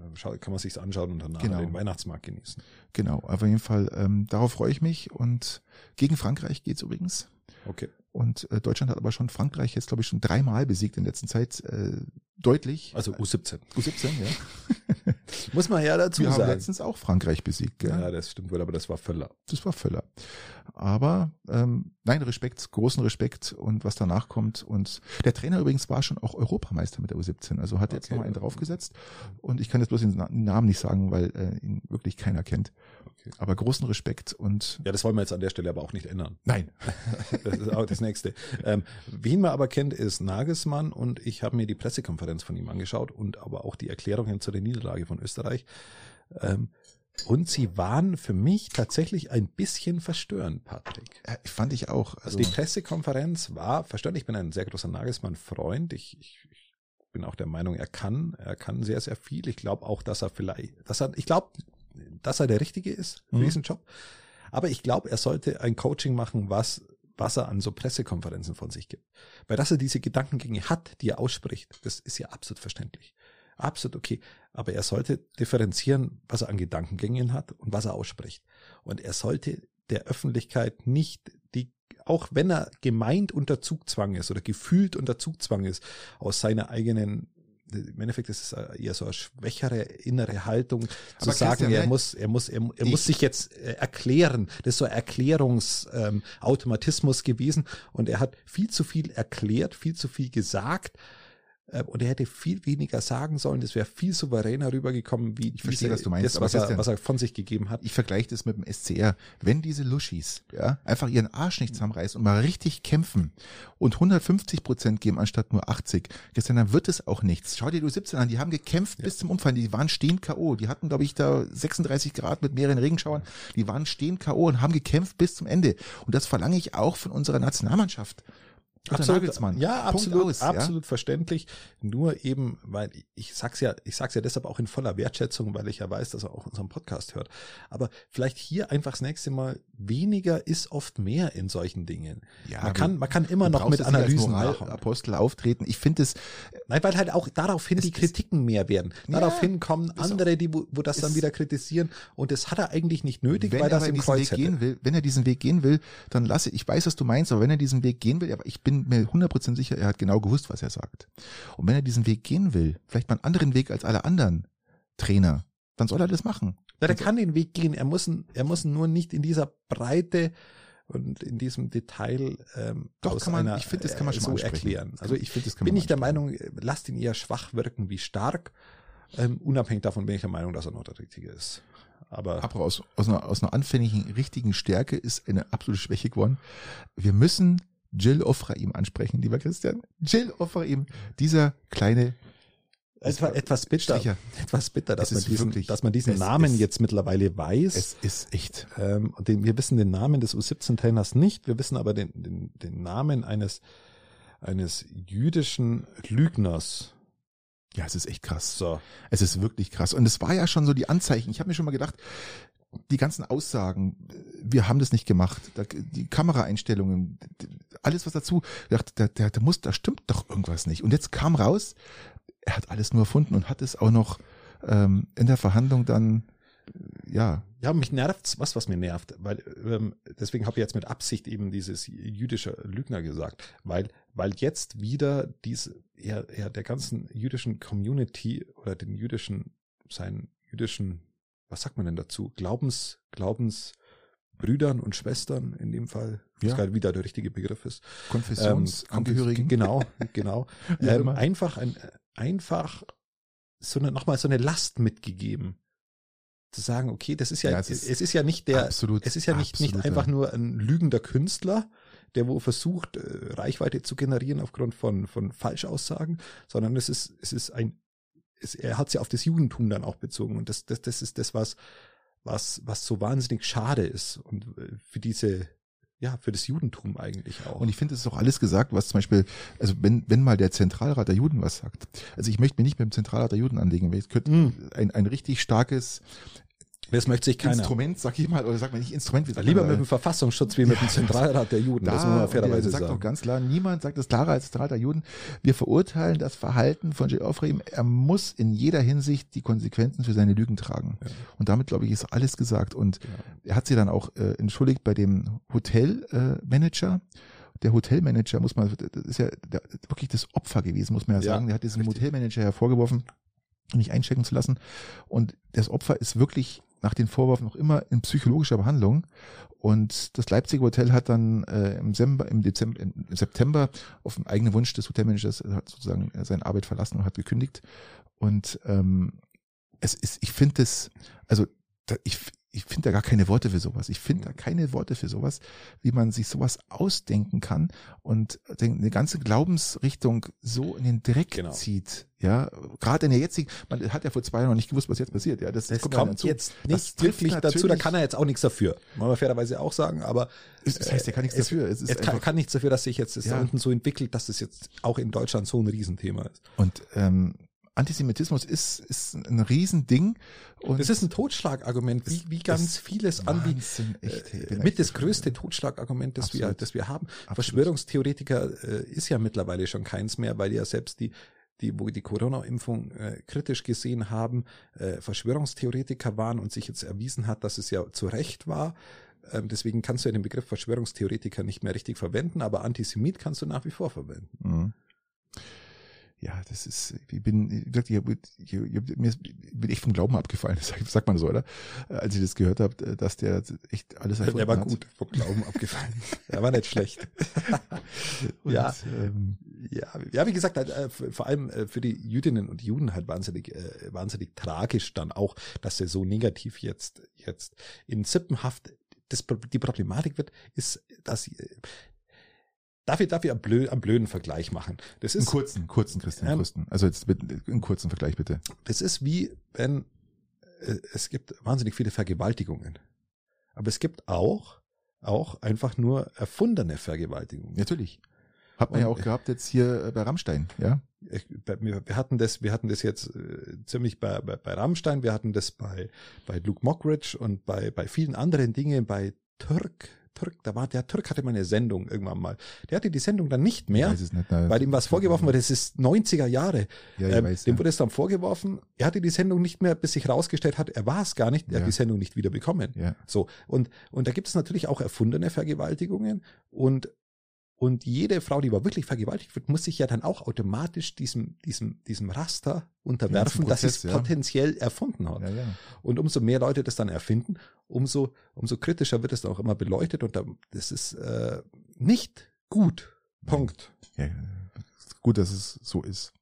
kann man sich's anschauen und danach genau. den Weihnachtsmarkt genießen. Genau, auf jeden Fall, ähm, darauf freue ich mich. Und gegen Frankreich geht's übrigens. Okay. Und äh, Deutschland hat aber schon Frankreich jetzt, glaube ich, schon dreimal besiegt in letzter Zeit. Äh, deutlich. Also U17. U17, ja. <laughs> Muss man ja dazu Wir sagen. Wir haben letztens auch Frankreich besiegt. Gell? Ja, das stimmt wohl, aber das war Völler. Das war Völler. Aber ähm, nein, Respekt, großen Respekt und was danach kommt. Und der Trainer übrigens war schon auch Europameister mit der U17. Also hat okay. jetzt noch einen draufgesetzt. Und ich kann jetzt bloß den Namen nicht sagen, weil äh, ihn wirklich keiner kennt. Okay. Aber großen Respekt und. Ja, das wollen wir jetzt an der Stelle aber auch nicht ändern. Nein. <laughs> das ist auch das nächste. Ähm, wen man aber kennt, ist Nagelsmann und ich habe mir die Pressekonferenz von ihm angeschaut und aber auch die Erklärungen zu der Niederlage von Österreich. Ähm, und sie waren für mich tatsächlich ein bisschen verstörend, Patrick. Ja, fand ich auch. Also, also die Pressekonferenz war verstörend. Ich bin ein sehr großer Nagelsmann-Freund. Ich, ich, ich bin auch der Meinung, er kann, er kann sehr, sehr viel. Ich glaube auch, dass er vielleicht, dass er, ich glaube, dass er der Richtige ist für mhm. diesen Job. Aber ich glaube, er sollte ein Coaching machen, was, was er an so Pressekonferenzen von sich gibt. Weil dass er diese Gedankengänge hat, die er ausspricht, das ist ja absolut verständlich. Absolut okay. Aber er sollte differenzieren, was er an Gedankengängen hat und was er ausspricht. Und er sollte der Öffentlichkeit nicht die, auch wenn er gemeint unter Zugzwang ist oder gefühlt unter Zugzwang ist, aus seiner eigenen im Endeffekt ist es eher so eine schwächere innere Haltung zu Aber sagen, er muss, er muss, er, er muss sich jetzt äh, erklären. Das ist so ein Erklärungsautomatismus ähm, gewesen und er hat viel zu viel erklärt, viel zu viel gesagt äh, und er hätte viel weniger sagen sollen. Das wäre viel souveräner rübergekommen, wie ich verstehe, was du meinst, das, was, er, was er von sich gegeben hat. Ich vergleiche das mit dem SCR. Wenn diese Luschis ja, einfach ihren Arsch nicht zusammenreißen und mal richtig kämpfen und 150 Prozent geben anstatt nur 80, dann wird es auch nichts. Schau dir du 17 an, die haben gekämpft ja. bis zum Umfallen. Die waren stehen K.O. Die hatten, glaube ich, da 36 Grad mit mehreren Regenschauern. Die waren stehen K.O. und haben gekämpft bis zum Ende. Und das verlange ich auch von unserer Nationalmannschaft. Absolut, Nagelsmann. Ja, absolut, aus, absolut ja? verständlich. Nur eben, weil ich sag's ja, ich sag's ja deshalb auch in voller Wertschätzung, weil ich ja weiß, dass er auch unseren Podcast hört. Aber vielleicht hier einfach das nächste Mal weniger ist oft mehr in solchen Dingen. Ja, man kann, man kann immer noch mit Analysen machen. Apostel auftreten. Ich finde es. Nein, weil halt auch daraufhin die Kritiken mehr werden. Daraufhin ja, kommen andere, die, wo, wo das dann wieder kritisieren. Und das hat er eigentlich nicht nötig, weil das im Kreuz Weg gehen will. Wenn er diesen Weg gehen will, dann lasse ich weiß, was du meinst, aber wenn er diesen Weg gehen will, aber ich bin mir 100% sicher, er hat genau gewusst, was er sagt. Und wenn er diesen Weg gehen will, vielleicht mal einen anderen Weg als alle anderen Trainer, dann soll er das machen. Ja, der kann den Weg gehen. Er muss, er muss nur nicht in dieser Breite und in diesem Detail ähm, Doch, kann man, einer, ich finde, das kann man schon so erklären. Also ich finde, das kann bin ich der Meinung, lasst ihn eher schwach wirken wie stark. Ähm, unabhängig davon bin ich der Meinung, dass er noch der Richtige ist. Aber, Aber aus, aus, einer, aus einer anfänglichen richtigen Stärke ist eine absolute Schwäche geworden. Wir müssen Jill Ofraim ansprechen, lieber Christian. Jill Ofraim, dieser kleine Etwa, etwas bitter, Stricher. etwas bitter, dass man diesen, wirklich, dass man diesen Namen ist, jetzt mittlerweile weiß. Es ist echt. Ähm, den, wir wissen den Namen des U17-Trainers nicht, wir wissen aber den, den, den Namen eines, eines jüdischen Lügners. Ja, es ist echt krass. So. Es ist wirklich krass. Und es war ja schon so die Anzeichen. Ich habe mir schon mal gedacht, die ganzen Aussagen, wir haben das nicht gemacht, die Kameraeinstellungen, alles was dazu, dachte, da, da, da muss, da stimmt doch irgendwas nicht. Und jetzt kam raus, er hat alles nur erfunden und hat es auch noch ähm, in der Verhandlung dann ja. Ja, mich nervt's, was, was mir nervt, weil ähm, deswegen habe ich jetzt mit Absicht eben dieses jüdische Lügner gesagt, weil, weil jetzt wieder diese, ja, ja, der ganzen jüdischen Community oder den jüdischen, seinen jüdischen, was sagt man denn dazu? Glaubens, Glaubensbrüdern und Schwestern in dem Fall, ja. was wieder der richtige Begriff ist. Konfessionsangehörigen. Ähm, <laughs> genau, genau. ähm, einfach ein, einfach so eine, nochmal so eine Last mitgegeben zu sagen, okay, das ist ja, ja es, ist es ist ja nicht der, absolut, es ist ja nicht, nicht einfach nur ein lügender Künstler, der wo versucht, äh, Reichweite zu generieren aufgrund von, von Falschaussagen, sondern es ist, es ist ein, es, er hat sie auf das Judentum dann auch bezogen und das, das, das ist das, was, was, was so wahnsinnig schade ist und äh, für diese, ja, für das Judentum eigentlich auch. Und ich finde, es ist auch alles gesagt, was zum Beispiel, also wenn, wenn mal der Zentralrat der Juden was sagt, also ich möchte mich nicht mit dem Zentralrat der Juden anlegen, weil es könnte mm. ein, ein richtig starkes das möchte sich keiner. Instrument, sag ich mal, oder sag mal nicht Instrument. Wie Lieber mit dem Verfassungsschutz wie mit dem Zentralrat der Juden, da, das muss man fairerweise sagt sagen. doch ganz klar, niemand sagt das klarer als Zentralrat der Juden. Wir verurteilen das Verhalten von J. Ofrem. Er muss in jeder Hinsicht die Konsequenzen für seine Lügen tragen. Ja. Und damit, glaube ich, ist alles gesagt. Und ja. er hat sie dann auch äh, entschuldigt bei dem Hotelmanager. Äh, der Hotelmanager muss man, das ist ja der, wirklich das Opfer gewesen, muss man ja sagen. Ja, der hat diesen. Hotelmanager hervorgeworfen, mich einchecken zu lassen. Und das Opfer ist wirklich nach den Vorwürfen noch immer in psychologischer Behandlung. Und das Leipziger Hotel hat dann äh, im, Sember, im, Dezember, im September auf den eigenen Wunsch des Hotelmanagers äh, hat sozusagen äh, seine Arbeit verlassen und hat gekündigt. Und ähm, es ist, ich finde es, also ich, ich finde da gar keine Worte für sowas. Ich finde da keine Worte für sowas, wie man sich sowas ausdenken kann und eine ganze Glaubensrichtung so in den Dreck genau. zieht. Ja, gerade in der jetzigen, man hat ja vor zwei Jahren noch nicht gewusst, was jetzt passiert. Ja, das, das kommt, kommt jetzt nicht wirklich dazu. Da kann er jetzt auch nichts dafür. Muss man fairerweise auch sagen. Aber das heißt, er kann nichts es, dafür. Es, es kann, kann, nichts dafür, dass sich jetzt das ja. da unten so entwickelt, dass es jetzt auch in Deutschland so ein Riesenthema ist. Und ähm, Antisemitismus ist, ist ein Riesending. Und das ist ein Totschlagargument, wie, wie ganz vieles an, echt, äh, mit das größte Totschlagargument, das wir, das wir haben. Absolut. Verschwörungstheoretiker äh, ist ja mittlerweile schon keins mehr, weil ja selbst die die, wo die Corona-Impfung äh, kritisch gesehen haben, äh, Verschwörungstheoretiker waren und sich jetzt erwiesen hat, dass es ja zu Recht war. Ähm, deswegen kannst du ja den Begriff Verschwörungstheoretiker nicht mehr richtig verwenden, aber Antisemit kannst du nach wie vor verwenden. Mhm ja, das ist, ich bin, wie gesagt, ich, ich, ich, mir ist, bin echt vom Glauben abgefallen, <laughs> sagt man so, oder? Als ich das gehört habe, dass der echt alles erfunden Der war hat. gut, vom Glauben abgefallen. <laughs> Der war nicht schlecht. <laughs> Und, ja, ähm, ja, ja, wie gesagt, halt, äh, vor allem äh, für die Jüdinnen und Juden halt wahnsinnig, äh, wahnsinnig tragisch dann auch, dass er so negativ jetzt, jetzt in Sippenhaft das, die Problematik wird, ist, dass Darf ich, darf ich einen, blöd, einen blöden Vergleich machen? Das ist, einen kurzen, kurzen, Christian, ähm, kurzen. Also jetzt bitte, einen kurzen Vergleich bitte. Das ist wie, wenn äh, es gibt wahnsinnig viele Vergewaltigungen. Aber es gibt auch, auch einfach nur erfundene Vergewaltigungen. Natürlich. Hat man Und, ja auch gehabt jetzt hier äh, bei Rammstein, ja? Wir, hatten das, wir hatten das jetzt äh, ziemlich bei, bei, bei Rammstein, wir hatten das bei, bei Luke Mockridge und bei, bei vielen anderen Dingen, bei Türk, Türk, da war der Türk hatte mal eine Sendung irgendwann mal. Der hatte die Sendung dann nicht mehr, nicht, weil ihm was vorgeworfen wurde. Das ist 90er Jahre. Ja, ähm, weiß, dem ja. wurde es dann vorgeworfen. Er hatte die Sendung nicht mehr, bis sich rausgestellt hat, er war es gar nicht. Er ja. hat die Sendung nicht wieder bekommen. Ja. So und und da gibt es natürlich auch erfundene Vergewaltigungen und und jede Frau, die aber wirklich vergewaltigt wird, muss sich ja dann auch automatisch diesem, diesem, diesem Raster unterwerfen, Prozess, dass sie es ja. potenziell erfunden hat. Ja, ja. Und umso mehr Leute das dann erfinden, umso, umso kritischer wird es auch immer beleuchtet und das ist äh, nicht gut. Punkt. Gut, dass es so ist.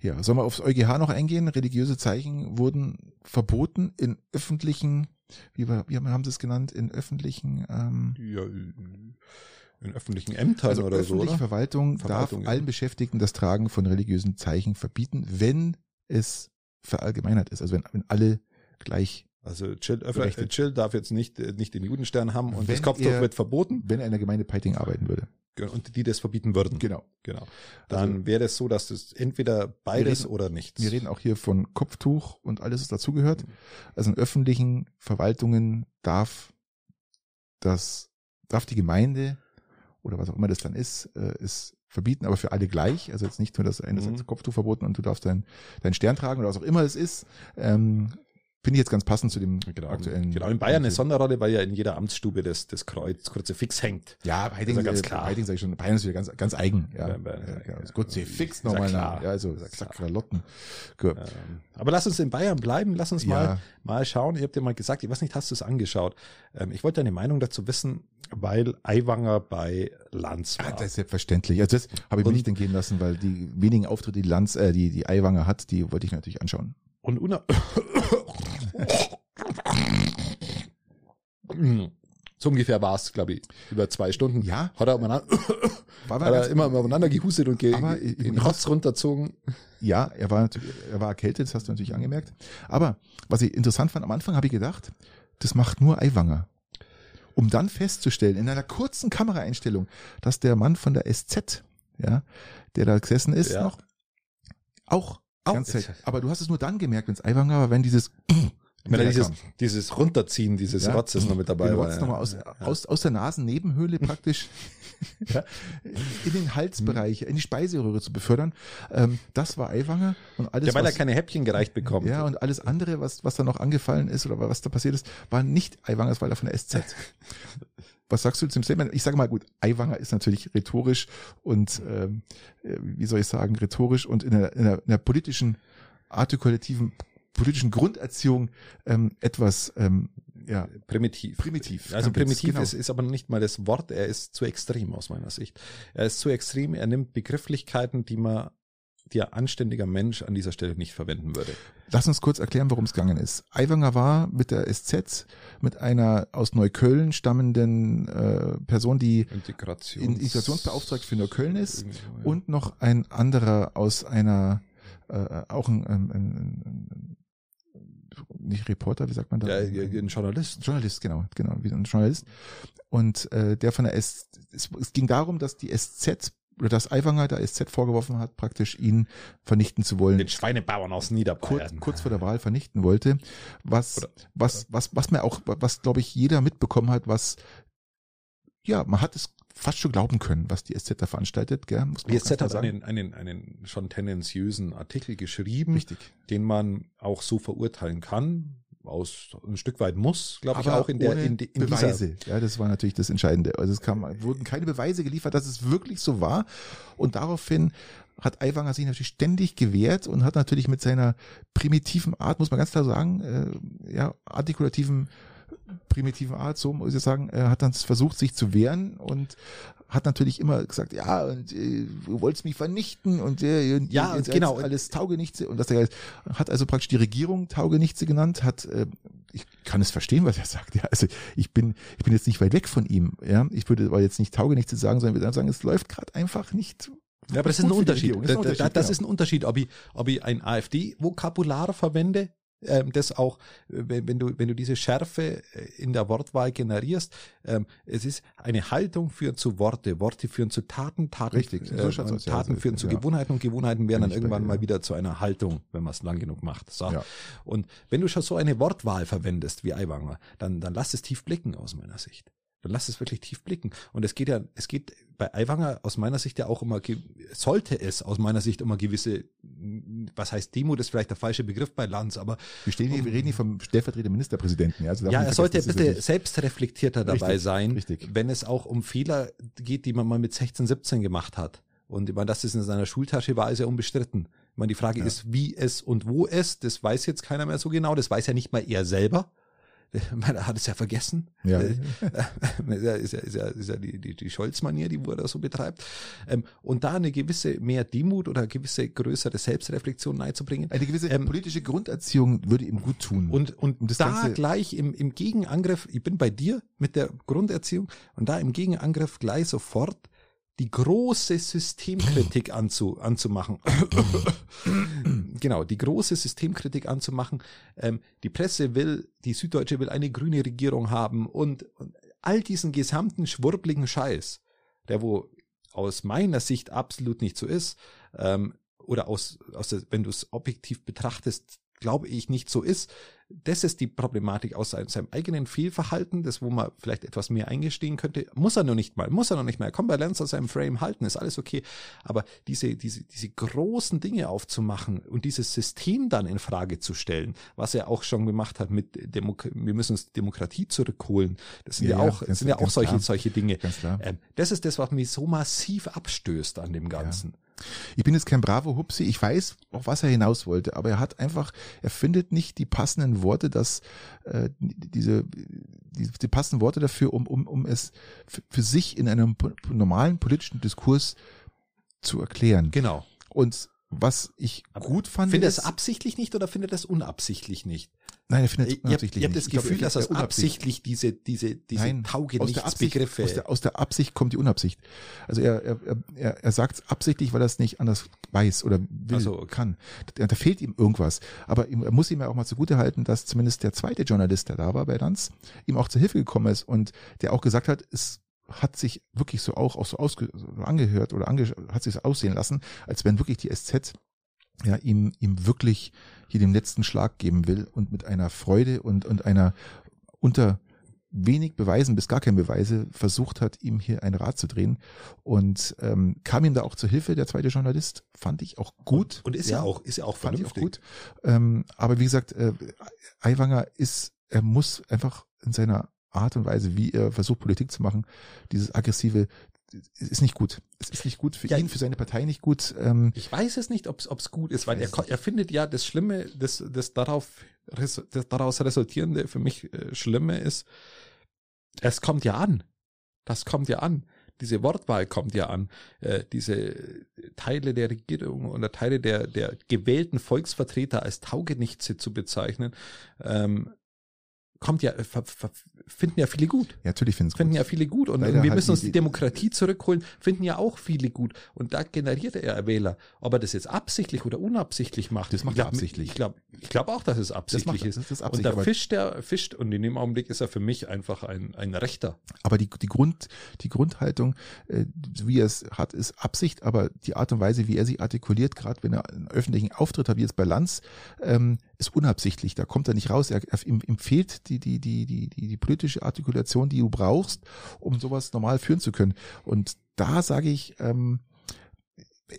Ja, sollen wir aufs EuGH noch eingehen? Religiöse Zeichen wurden verboten in öffentlichen, wie, wie haben Sie es genannt, in öffentlichen ähm, ja, in öffentlichen Ämtern also oder öffentliche so. Oder? Verwaltung, Verwaltung darf ja. allen Beschäftigten das Tragen von religiösen Zeichen verbieten, wenn es verallgemeinert ist. Also wenn, wenn alle gleich also Chill, äh, Chill darf jetzt nicht, äh, nicht den Judenstern haben und wenn das Kopftuch wird verboten. Wenn in der Gemeinde Peiting arbeiten würde. Und die das verbieten würden. Genau. Genau. Dann also, wäre es so, dass es entweder beides reden, oder nichts. Wir reden auch hier von Kopftuch und alles, was dazugehört. Mhm. Also in öffentlichen Verwaltungen darf das, darf die Gemeinde oder was auch immer das dann ist, äh, ist verbieten, aber für alle gleich. Also jetzt nicht nur das eine mhm. Kopftuch verboten und du darfst deinen dein Stern tragen oder was auch immer es ist. Ähm, Finde ich jetzt ganz passend zu dem genau, aktuellen. Genau, in Bayern eine Sonderrolle, weil ja in jeder Amtsstube das, das Kreuz, das Kruzifix hängt. Ja, bei Heiding, ganz klar. Heiding sage ich schon, Bayern ist wieder ganz, ganz eigen. Ja, ja, ja, ja das Kruzifix nochmal nach. Ja, also Sakralotten. Ähm, aber lass uns in Bayern bleiben, lass uns mal, mal schauen. Ich habe dir mal gesagt, ich weiß nicht, hast du es angeschaut? Ähm, ich wollte deine Meinung dazu wissen, weil Aiwanger bei Lanz war. Ah, das ist selbstverständlich. Also das habe ich mir nicht entgehen lassen, weil die wenigen Auftritte, die Lanz, äh, die, die Aiwanger hat, die wollte ich mir natürlich anschauen. Und una <laughs> so ungefähr war es, glaube ich, über zwei Stunden. Ja. Hat er, umeinander, war hat er immer aufeinander gehustet und ge den Rotz runterzogen. Ja, er war er war erkältet, das hast du natürlich angemerkt. Aber was ich interessant fand, am Anfang habe ich gedacht, das macht nur Eiwanger. Um dann festzustellen, in einer kurzen Kameraeinstellung, dass der Mann von der SZ, ja, der da gesessen ist, ja. noch auch auch ganz Zeit. Aber du hast es nur dann gemerkt, wenn es Eiwanger war, wenn dieses <clears throat> wenn da dieses, dieses Runterziehen dieses ja, Rotzes noch mit dabei war. Rotz ja. nochmal aus, aus, aus der Nasennebenhöhle praktisch <laughs> ja, in den Halsbereich, in die Speiseröhre zu befördern. Ähm, das war Eiwanger und alles. Ja, weil was, er keine Häppchen gereicht bekommt. Ja, und alles andere, was, was da noch angefallen ist oder was da passiert ist, war nicht Eiwanger, das war er von der SZ. <laughs> Was sagst du zum Statement? Ich sage mal gut, Eiwanger ist natürlich rhetorisch und ähm, äh, wie soll ich sagen, rhetorisch und in einer, in einer, in einer politischen, artikulativen politischen Grunderziehung ähm, etwas ähm, ja, primitiv. Primitiv. Also primitiv genau. ist, ist aber nicht mal das Wort, er ist zu extrem aus meiner Sicht. Er ist zu extrem, er nimmt Begrifflichkeiten, die man ein anständiger Mensch an dieser Stelle nicht verwenden würde. Lass uns kurz erklären, worum es gegangen ist. Aiwanger war mit der SZ, mit einer aus Neukölln stammenden äh, Person, die Integrations Integrationsbeauftragte für Neukölln ist, ja. und noch ein anderer aus einer, äh, auch ein, ein, ein, ein nicht Reporter, wie sagt man da? Ja, ein Journalist. Journalist, genau, genau, wie ein Journalist. Und äh, der von der S, es, es ging darum, dass die SZ oder dass Aiwanger der SZ vorgeworfen hat, praktisch ihn vernichten zu wollen. Den Schweinebauern aus Niederbayern. Kurz, kurz vor der Wahl vernichten wollte. Was, oder, was, was, was mir auch, was glaube ich jeder mitbekommen hat, was, ja, man hat es fast schon glauben können, was die SZ da veranstaltet. Gell? Muss die SZ hat einen, einen, einen schon tendenziösen Artikel geschrieben, Richtig. den man auch so verurteilen kann, aus ein Stück weit muss, glaube ich, auch in der in, in Beweise. ja, das war natürlich das Entscheidende. Also es kam, wurden keine Beweise geliefert, dass es wirklich so war. Und daraufhin hat Aiwanger sich natürlich ständig gewehrt und hat natürlich mit seiner primitiven Art, muss man ganz klar sagen, äh, ja, artikulativen primitiven Art, so muss ich sagen, er hat dann versucht, sich zu wehren und hat natürlich immer gesagt, ja, und äh, du wolltest mich vernichten und, äh, und ja, jetzt genau. alles Taugenichtse und das er hat also praktisch die Regierung Taugenichtse genannt, hat äh, ich kann es verstehen, was er sagt. Ja, also ich bin ich bin jetzt nicht weit weg von ihm. Ja, ich würde aber jetzt nicht Taugenichtse sagen, sondern würde sagen, es läuft gerade einfach nicht ja, aber das ist ein Unterschied. Das, ist ein Unterschied, das, das genau. ist ein Unterschied, ob ich, ob ich ein AfD-Vokabular verwende ähm, das auch, wenn, wenn, du, wenn du diese Schärfe äh, in der Wortwahl generierst, ähm, es ist eine Haltung führen zu Worte, Worte führen zu Taten, Taten, Richtig, äh, Taten ja, führen zu ja. Gewohnheiten und Gewohnheiten werden dann irgendwann mal wieder zu einer Haltung, wenn man es lang genug macht. So. Ja. Und wenn du schon so eine Wortwahl verwendest wie Eiwanger, dann, dann lass es tief blicken aus meiner Sicht dann lass es wirklich tief blicken. Und es geht ja, es geht bei Aiwanger aus meiner Sicht ja auch immer, sollte es aus meiner Sicht immer gewisse, was heißt Demo, das ist vielleicht der falsche Begriff bei Lanz, aber. Wir stehen hier, wir reden hier vom stellvertretenden Ministerpräsidenten. Ja, also ja er sollte bitte selbstreflektierter dabei richtig, sein, richtig. wenn es auch um Fehler geht, die man mal mit 16, 17 gemacht hat. Und ich meine, dass das in seiner Schultasche war, ist ja unbestritten. Ich meine, die Frage ja. ist, wie es und wo es, das weiß jetzt keiner mehr so genau, das weiß ja nicht mal er selber. <laughs> Man hat es ja vergessen. Ja. Äh, <laughs> ist ja, ist ja, ist ja, ist ja die, die, die Scholz-Manier, die wo er da so betreibt. Ähm, und da eine gewisse mehr Demut oder gewisse größere Selbstreflexion einzubringen. Eine gewisse ähm, politische Grunderziehung würde ihm gut tun. Und, und, und da Ganze gleich im, im Gegenangriff, ich bin bei dir mit der Grunderziehung und da im Gegenangriff gleich sofort die große Systemkritik anzu, anzumachen. <coughs> genau, die große Systemkritik anzumachen. Ähm, die Presse will, die Süddeutsche will eine grüne Regierung haben und, und all diesen gesamten schwurbligen Scheiß, der wo aus meiner Sicht absolut nicht so ist, ähm, oder aus, aus der, wenn du es objektiv betrachtest, glaube ich nicht so ist, das ist die Problematik aus seinem, eigenen Fehlverhalten, das wo man vielleicht etwas mehr eingestehen könnte. Muss er noch nicht mal, muss er noch nicht mal. Er kann bei Lance aus seinem Frame halten, ist alles okay. Aber diese, diese, diese großen Dinge aufzumachen und dieses System dann in Frage zu stellen, was er auch schon gemacht hat mit Demok wir müssen uns Demokratie zurückholen. Das sind ja, ja auch, das sind ja auch solche, solche Dinge. Ähm, das ist das, was mich so massiv abstößt an dem Ganzen. Ja. Ich bin jetzt kein bravo Hupsi, ich weiß, auf was er hinaus wollte, aber er hat einfach, er findet nicht die passenden Worte, dass äh, diese die, die passenden Worte dafür, um, um, um es für sich in einem normalen politischen Diskurs zu erklären. Genau. Und was ich aber gut fand. Findet er es absichtlich nicht oder findet er es unabsichtlich nicht? Nein, er findet es unabsichtlich Ich habe hab das Gefühl, dass er absichtlich diese, diese, diese Nein, Taugenichtsbegriffe. Aus der, aus der Absicht kommt die Unabsicht. Also er, er, er, er sagt es absichtlich, weil er es nicht anders weiß oder will, also, okay. kann. Da, da, fehlt ihm irgendwas. Aber ihm, er muss ihm ja auch mal zugute halten, dass zumindest der zweite Journalist, der da war bei Danz, ihm auch zur Hilfe gekommen ist und der auch gesagt hat, es hat sich wirklich so auch, auch so, ausge, angehört oder ange, hat sich so aussehen lassen, als wenn wirklich die SZ ja ihm, ihm wirklich hier den letzten Schlag geben will und mit einer Freude und, und einer unter wenig Beweisen bis gar keine Beweise versucht hat, ihm hier ein Rad zu drehen und ähm, kam ihm da auch zur Hilfe, der zweite Journalist, fand ich auch gut. Und, und ist ja, ja, auch, ist ja auch fand ich auch gut. Ähm, aber wie gesagt, äh, Aiwanger ist, er muss einfach in seiner Art und Weise, wie er versucht, Politik zu machen, dieses aggressive, ist nicht gut. Es ist nicht gut für ja, ihn, für seine Partei nicht gut. Ähm, ich weiß es nicht, ob es gut ist, weil er, er findet ja das Schlimme, das, das darauf das daraus resultierende für mich äh, Schlimme ist, es kommt ja an. Das kommt ja an. Diese Wortwahl kommt ja an. Äh, diese Teile der Regierung oder Teile der, der gewählten Volksvertreter als Taugenichtse zu bezeichnen, ähm, kommt ja, finden ja viele gut. Ja, natürlich finden Finden ja viele gut. Und Leider wir müssen uns die Demokratie zurückholen, finden ja auch viele gut. Und da generiert er Wähler. Ob er das jetzt absichtlich oder unabsichtlich macht. Das macht er absichtlich. Ich glaube ich glaub auch, dass es absichtlich das macht, ist. Das ist absichtlich, und da fischt er, fischt, und in dem Augenblick ist er für mich einfach ein, ein Rechter. Aber die, die Grund, die Grundhaltung, äh, wie er es hat, ist Absicht, aber die Art und Weise, wie er sich artikuliert, gerade wenn er einen öffentlichen Auftritt hat, wie jetzt bei Lanz, ähm, ist unabsichtlich. Da kommt er nicht raus. Er, er, ihm, fehlt die, die, die, die, die, die politische Artikulation, die du brauchst, um sowas normal führen zu können. Und da sage ich, ähm,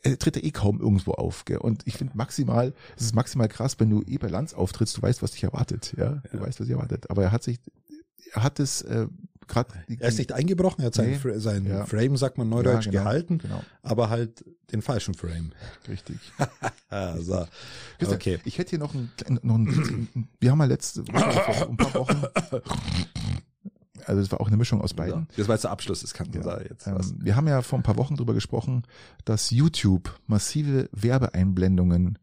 er tritt ja eh kaum irgendwo auf. Gell? Und ich finde maximal, es ist maximal krass, wenn du eh bei Lanz auftrittst, du weißt, was dich erwartet. Ja, du ja. weißt, was dich erwartet. Aber er hat sich, er hat es äh, gerade. Er ist nicht eingebrochen, er hat seinen, nee, sein ja. Frame, sagt man neudeutsch, ja, genau, gehalten, genau. aber halt den falschen Frame. Richtig. <laughs> so. Okay. Ich hätte hier noch ein, noch ein wir haben ja letzte vor ein paar Wochen <laughs> also es war auch eine Mischung aus beiden. Das war jetzt der Abschluss, das kann ja. jetzt ähm, Wir haben ja vor ein paar Wochen drüber gesprochen, dass YouTube massive Werbeeinblendungen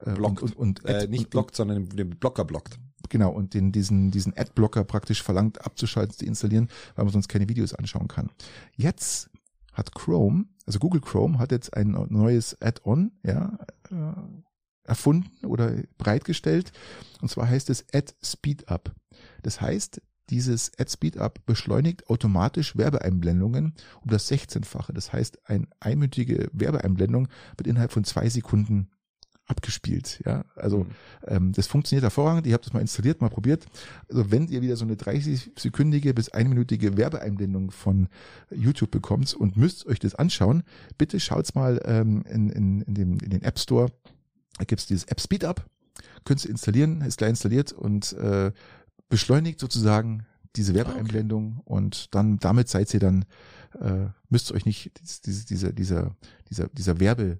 äh, blockt. Und, und, und äh, nicht blockt, sondern den Blocker blockt. Genau, und den, diesen, diesen Adblocker praktisch verlangt abzuschalten, zu installieren, weil man sonst keine Videos anschauen kann. Jetzt hat Chrome, also Google Chrome hat jetzt ein neues Add-on, ja, äh, erfunden oder bereitgestellt. Und zwar heißt es Add Speedup. Das heißt, dieses Add Speedup beschleunigt automatisch Werbeeinblendungen um das 16-fache. Das heißt, eine einmütige Werbeeinblendung wird innerhalb von zwei Sekunden abgespielt. Ja, also mhm. ähm, das funktioniert hervorragend. Ich habe das mal installiert, mal probiert. Also wenn ihr wieder so eine 30-sekündige bis einminütige Werbeeinblendung von YouTube bekommt und müsst euch das anschauen, bitte schaut's mal ähm, in, in, in, dem, in den App Store. Da gibt's dieses App Speed Up. Könnt ihr installieren, ist gleich installiert und äh, beschleunigt sozusagen diese Werbeeinblendung okay. und dann damit seid ihr dann äh, müsst ihr euch nicht diese, diese, dieser dieser dieser Werbe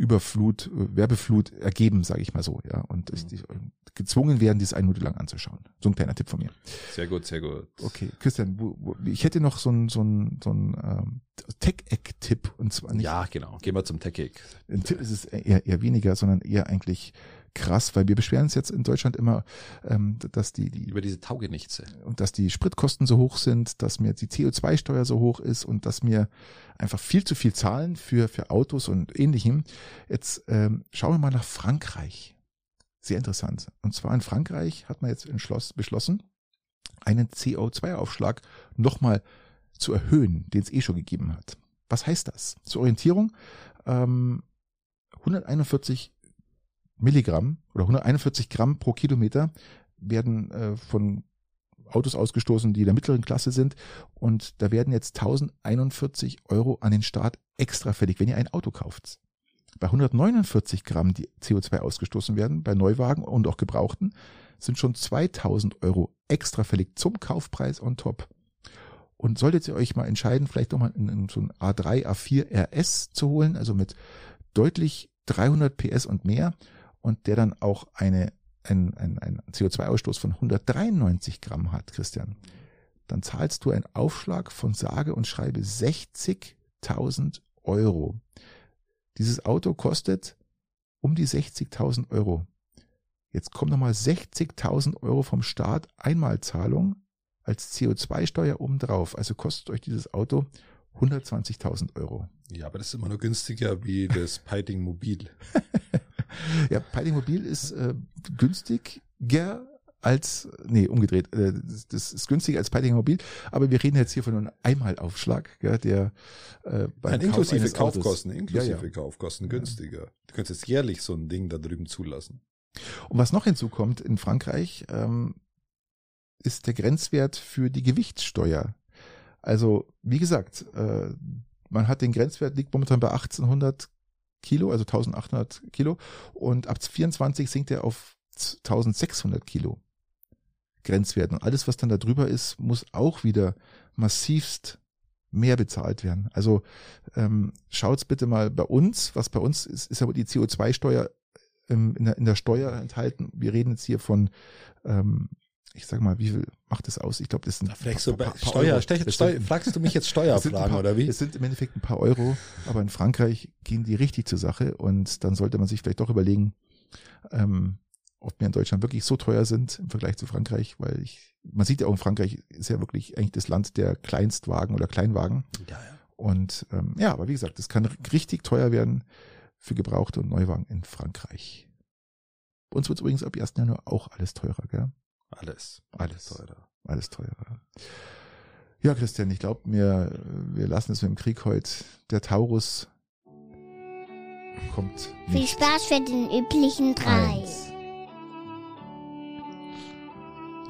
Überflut, Werbeflut ergeben, sage ich mal so, ja, und mhm. gezwungen werden, dies eine Minute lang anzuschauen. So ein kleiner Tipp von mir. Sehr gut, sehr gut. Okay, Christian, wo, wo, ich hätte noch so ein so ein so ein ähm, Tech-Eck-Tipp und zwar nicht. Ja, genau. Gehen wir zum Tech-Eck. Ein Tipp ist es eher, eher weniger, sondern eher eigentlich krass, weil wir beschweren uns jetzt in Deutschland immer, ähm, dass die, die über diese Taugenichtse und dass die Spritkosten so hoch sind, dass mir die CO2-Steuer so hoch ist und dass mir einfach viel zu viel zahlen für für Autos und ähnlichem. Jetzt ähm, schauen wir mal nach Frankreich. Sehr interessant. Und zwar in Frankreich hat man jetzt entschloss, beschlossen, einen CO2-Aufschlag nochmal zu erhöhen, den es eh schon gegeben hat. Was heißt das? Zur Orientierung, ähm, 141 Milligramm oder 141 Gramm pro Kilometer werden äh, von Autos ausgestoßen, die der mittleren Klasse sind. Und da werden jetzt 1041 Euro an den Staat extra fällig, wenn ihr ein Auto kauft. Bei 149 Gramm, die CO2 ausgestoßen werden, bei Neuwagen und auch Gebrauchten, sind schon 2000 Euro extra fällig zum Kaufpreis on top. Und solltet ihr euch mal entscheiden, vielleicht nochmal so ein A3, A4 RS zu holen, also mit deutlich 300 PS und mehr, und der dann auch eine, ein, ein, ein CO2-Ausstoß von 193 Gramm hat, Christian, dann zahlst du einen Aufschlag von sage und schreibe 60.000 Euro. Dieses Auto kostet um die 60.000 Euro. Jetzt kommen nochmal 60.000 Euro vom Staat Einmalzahlung als CO2-Steuer obendrauf. Also kostet euch dieses Auto 120.000 Euro. Ja, aber das ist immer noch günstiger wie das Piting Mobil. <laughs> ja, Piling Mobil ist äh, günstiger als, nee, umgedreht, äh, das, ist günstiger als Piling Mobil, aber wir reden jetzt hier von einem Einmalaufschlag, ja, der äh, beim Nein, inklusive Kauf Kaufkosten, inklusive ja, ja. Kaufkosten günstiger. Du könntest jährlich so ein Ding da drüben zulassen. Und was noch hinzukommt in Frankreich, ähm, ist der Grenzwert für die Gewichtssteuer. Also, wie gesagt, äh, man hat den Grenzwert, liegt momentan bei 1800 Kilo, also 1800 Kilo. Und ab 24 sinkt er auf 1600 Kilo Grenzwert. Und alles, was dann da drüber ist, muss auch wieder massivst mehr bezahlt werden. Also ähm, schaut's bitte mal bei uns, was bei uns ist, ist aber die CO2-Steuer ähm, in, der, in der Steuer enthalten. Wir reden jetzt hier von ähm, ich sag mal, wie viel macht das aus? Ich glaube, das sind da fragst du paar, paar Steuer, Steuer, Steuer, fragst du mich jetzt <laughs> Steuerfragen oder wie? Es sind im Endeffekt ein paar Euro, aber in Frankreich gehen die richtig zur Sache und dann sollte man sich vielleicht doch überlegen, ähm, ob wir in Deutschland wirklich so teuer sind im Vergleich zu Frankreich, weil ich, man sieht ja auch in Frankreich ist ja wirklich eigentlich das Land der Kleinstwagen oder Kleinwagen. Ja, ja. Und ähm, ja, aber wie gesagt, das kann richtig teuer werden für Gebrauchte und Neuwagen in Frankreich. Bei uns wird übrigens ab 1. Januar auch alles teurer, gell? Alles. Alles teurer. Alles teurer. Ja, Christian, ich glaube, wir, wir lassen es mit dem Krieg heute. Der Taurus kommt. Viel Spaß für den üblichen Preis.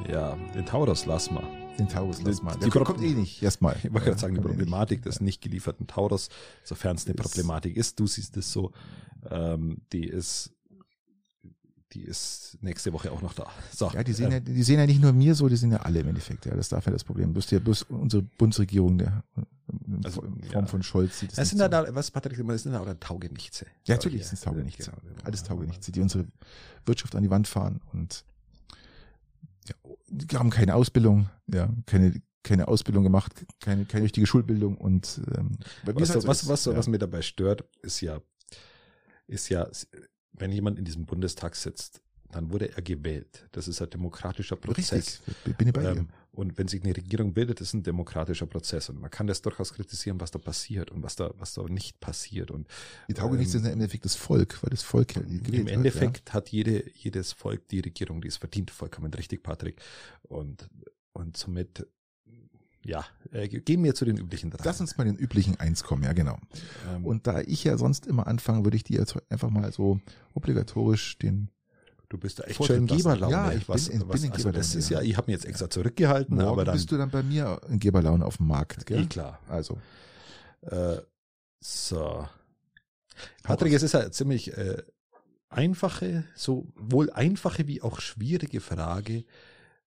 Ja, den Taurus lass mal. Den Taurus lass mal. Der die kommt, kommt eh nicht, erstmal. Ich wollte gerade sagen, die Problematik des nicht gelieferten Taurus, sofern es eine Problematik ist, du siehst es so, ähm, die ist die ist nächste Woche auch noch da. So, ja, die sehen, ja, die sehen ja nicht nur mir so, die sind ja alle im Endeffekt. Ja, das darf ja das Problem. Bloß, ja, bloß unsere Bundesregierung der, in also, Form ja. von Scholz sieht das. Das sind so. da, was Patrick immer, das sind da auch Taugenichtse. Ja, natürlich sind es Taugenichtse. Genau, genau. Alles Taugenichtse, die unsere Wirtschaft an die Wand fahren und ja, die haben keine Ausbildung, ja, keine keine Ausbildung gemacht, keine keine richtige Schulbildung und ähm, was, halt so was, was, ja. was mir dabei stört, ist ja ist ja wenn jemand in diesem Bundestag sitzt, dann wurde er gewählt. Das ist ein demokratischer Prozess. Richtig, bin ich bei ähm, und wenn sich eine Regierung bildet, ist ein demokratischer Prozess. Und man kann das durchaus kritisieren, was da passiert und was da, was da nicht passiert. Und die Taugenichts ähm, sind ja im Endeffekt das Volk, weil das Volk ja gewählt Im Endeffekt hat, ja. hat jede, jedes Volk die Regierung, die es verdient, vollkommen richtig, Patrick. Und, und somit ja, äh, gehen wir zu den üblichen drei. Lass uns mal den üblichen eins kommen, ja genau. Ähm, und da ich ja sonst immer anfange, würde ich dir jetzt einfach mal so obligatorisch den Du bist da echt schön Geberlaune. Ja, ich was, bin, in, was, bin in also Das ist ja, ich habe mir jetzt extra zurückgehalten, Morgen aber dann bist du dann bei mir in Geberlaune auf dem Markt, gell? Eh klar. Also äh, so. Patrick, es ist ja ziemlich äh, einfache, so wohl einfache wie auch schwierige Frage.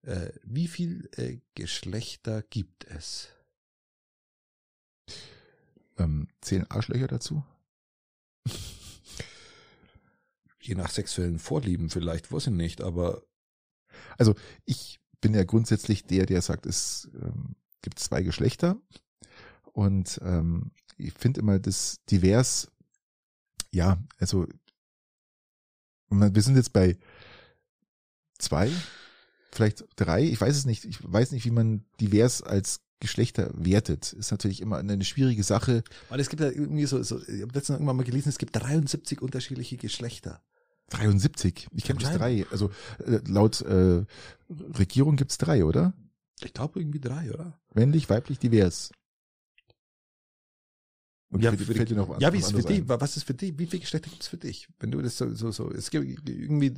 Äh, wie viel äh, Geschlechter gibt es? Ähm, zehn Arschlöcher dazu? <laughs> Je nach sexuellen Vorlieben vielleicht, weiß ich nicht, aber. Also ich bin ja grundsätzlich der, der sagt, es ähm, gibt zwei Geschlechter. Und ähm, ich finde immer das divers, ja, also wir sind jetzt bei zwei, vielleicht drei, ich weiß es nicht, ich weiß nicht, wie man divers als Geschlechter wertet. Ist natürlich immer eine schwierige Sache. Weil es gibt ja irgendwie so, so ich habe letztens irgendwann mal gelesen, es gibt 73 unterschiedliche Geschlechter. 73? Ich kenne bloß drei. Also äh, laut äh, Regierung gibt's drei, oder? Ich glaube irgendwie drei, oder? Männlich, weiblich, divers. Und ja, für, für, für noch ja, wie ist für dich? Was ist für dich? Wie viele Geschlechter gibt es für dich? Wenn du das so, so, so, es gibt irgendwie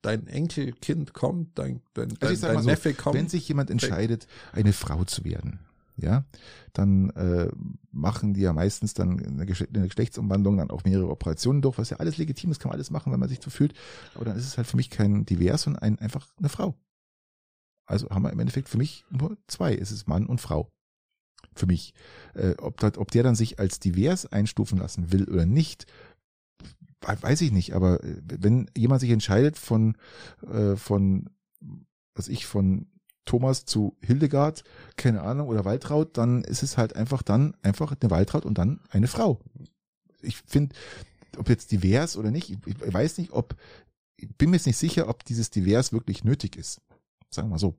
dein Enkelkind kommt, dein, dein, also dein, dein so, Neffe kommt. Wenn sich jemand entscheidet, eine Frau zu werden, ja, dann äh, machen die ja meistens dann eine, eine Geschlechtsumwandlung dann auch mehrere Operationen durch, was ja alles legitim ist, kann man alles machen, wenn man sich so fühlt. Aber dann ist es halt für mich kein divers, sondern ein, einfach eine Frau. Also haben wir im Endeffekt für mich nur zwei. Es ist Mann und Frau für mich. Äh, ob, ob der dann sich als divers einstufen lassen will oder nicht, weiß ich nicht. Aber äh, wenn jemand sich entscheidet von, äh, von, was ich, von Thomas zu Hildegard, keine Ahnung, oder Waltraud, dann ist es halt einfach dann einfach eine Waltraud und dann eine Frau. Ich finde, ob jetzt divers oder nicht, ich, ich weiß nicht, ob, ich bin mir jetzt nicht sicher, ob dieses divers wirklich nötig ist. Sagen wir mal so.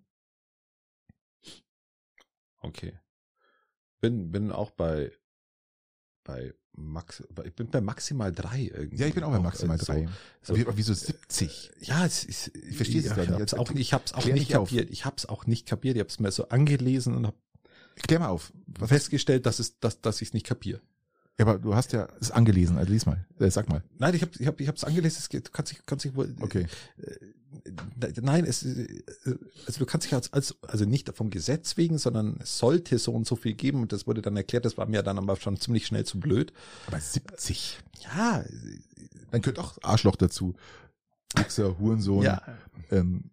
Okay bin, bin auch bei, bei Max, ich bin bei maximal drei irgendwie. Ja, ich bin auch bei maximal auch, drei. So, so, wieso 70? Ja, es ist, ich verstehe es ja, gar nicht. Auch, ich hab's auch nicht kapiert. Ich hab's auch nicht kapiert. Ich hab's mir so angelesen und hab Klär mal auf. Was festgestellt, dass es, dass, dass ich es nicht kapiere. Ja, aber du hast ja es angelesen, also lies mal, äh, sag mal. Nein, ich habe ich hab, ich hab's angelesen, es geht, du kannst dich, kannst dich wohl. Okay. Äh, nein, es, äh, also du kannst dich als, als, also nicht vom Gesetz wegen, sondern es sollte so und so viel geben und das wurde dann erklärt, das war mir dann aber schon ziemlich schnell zu blöd. Aber 70? Ja. Dann gehört auch Arschloch dazu. Wichser, Hurensohn. Ja. Ähm,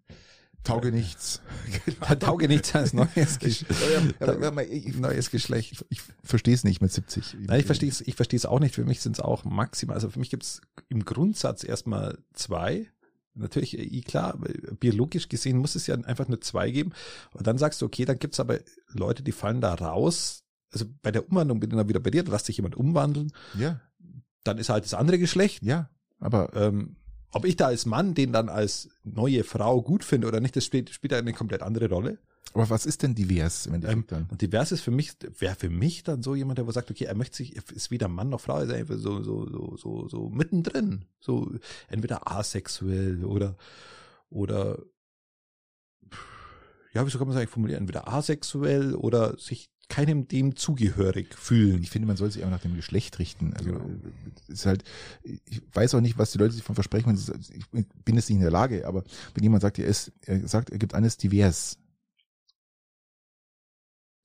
Tauge nichts. <laughs> Genau. Tauge nichts als neues, Gesch <laughs> neues Geschlecht. Ich, ich verstehe es nicht mit 70. Nein, ich verstehe es ich verstehe es auch nicht. Für mich sind es auch maximal, also für mich gibt es im Grundsatz erstmal zwei. Natürlich, eh klar, biologisch gesehen muss es ja einfach nur zwei geben. Und dann sagst du, okay, dann gibt es aber Leute, die fallen da raus. Also bei der Umwandlung bin ich dann wieder bei dir, da lässt sich jemand umwandeln. Ja. Dann ist halt das andere Geschlecht. Ja, aber ähm, ob ich da als Mann den dann als neue Frau gut finde oder nicht, das spielt, spielt eine komplett andere Rolle. Aber was ist denn divers, wenn ähm, dann? Und divers ist für mich, wäre für mich dann so jemand, der sagt, okay, er möchte sich, ist weder Mann noch Frau, ist einfach so, so, so, so, so mittendrin. So, entweder asexuell oder, oder, ja, wieso kann man es eigentlich formulieren? Entweder asexuell oder sich keinem dem zugehörig fühlen. Ich finde, man soll sich auch nach dem Geschlecht richten. Also genau. ist halt, ich weiß auch nicht, was die Leute sich von versprechen. Ich bin jetzt nicht in der Lage, aber wenn jemand sagt, er ist, er sagt, er gibt eines divers,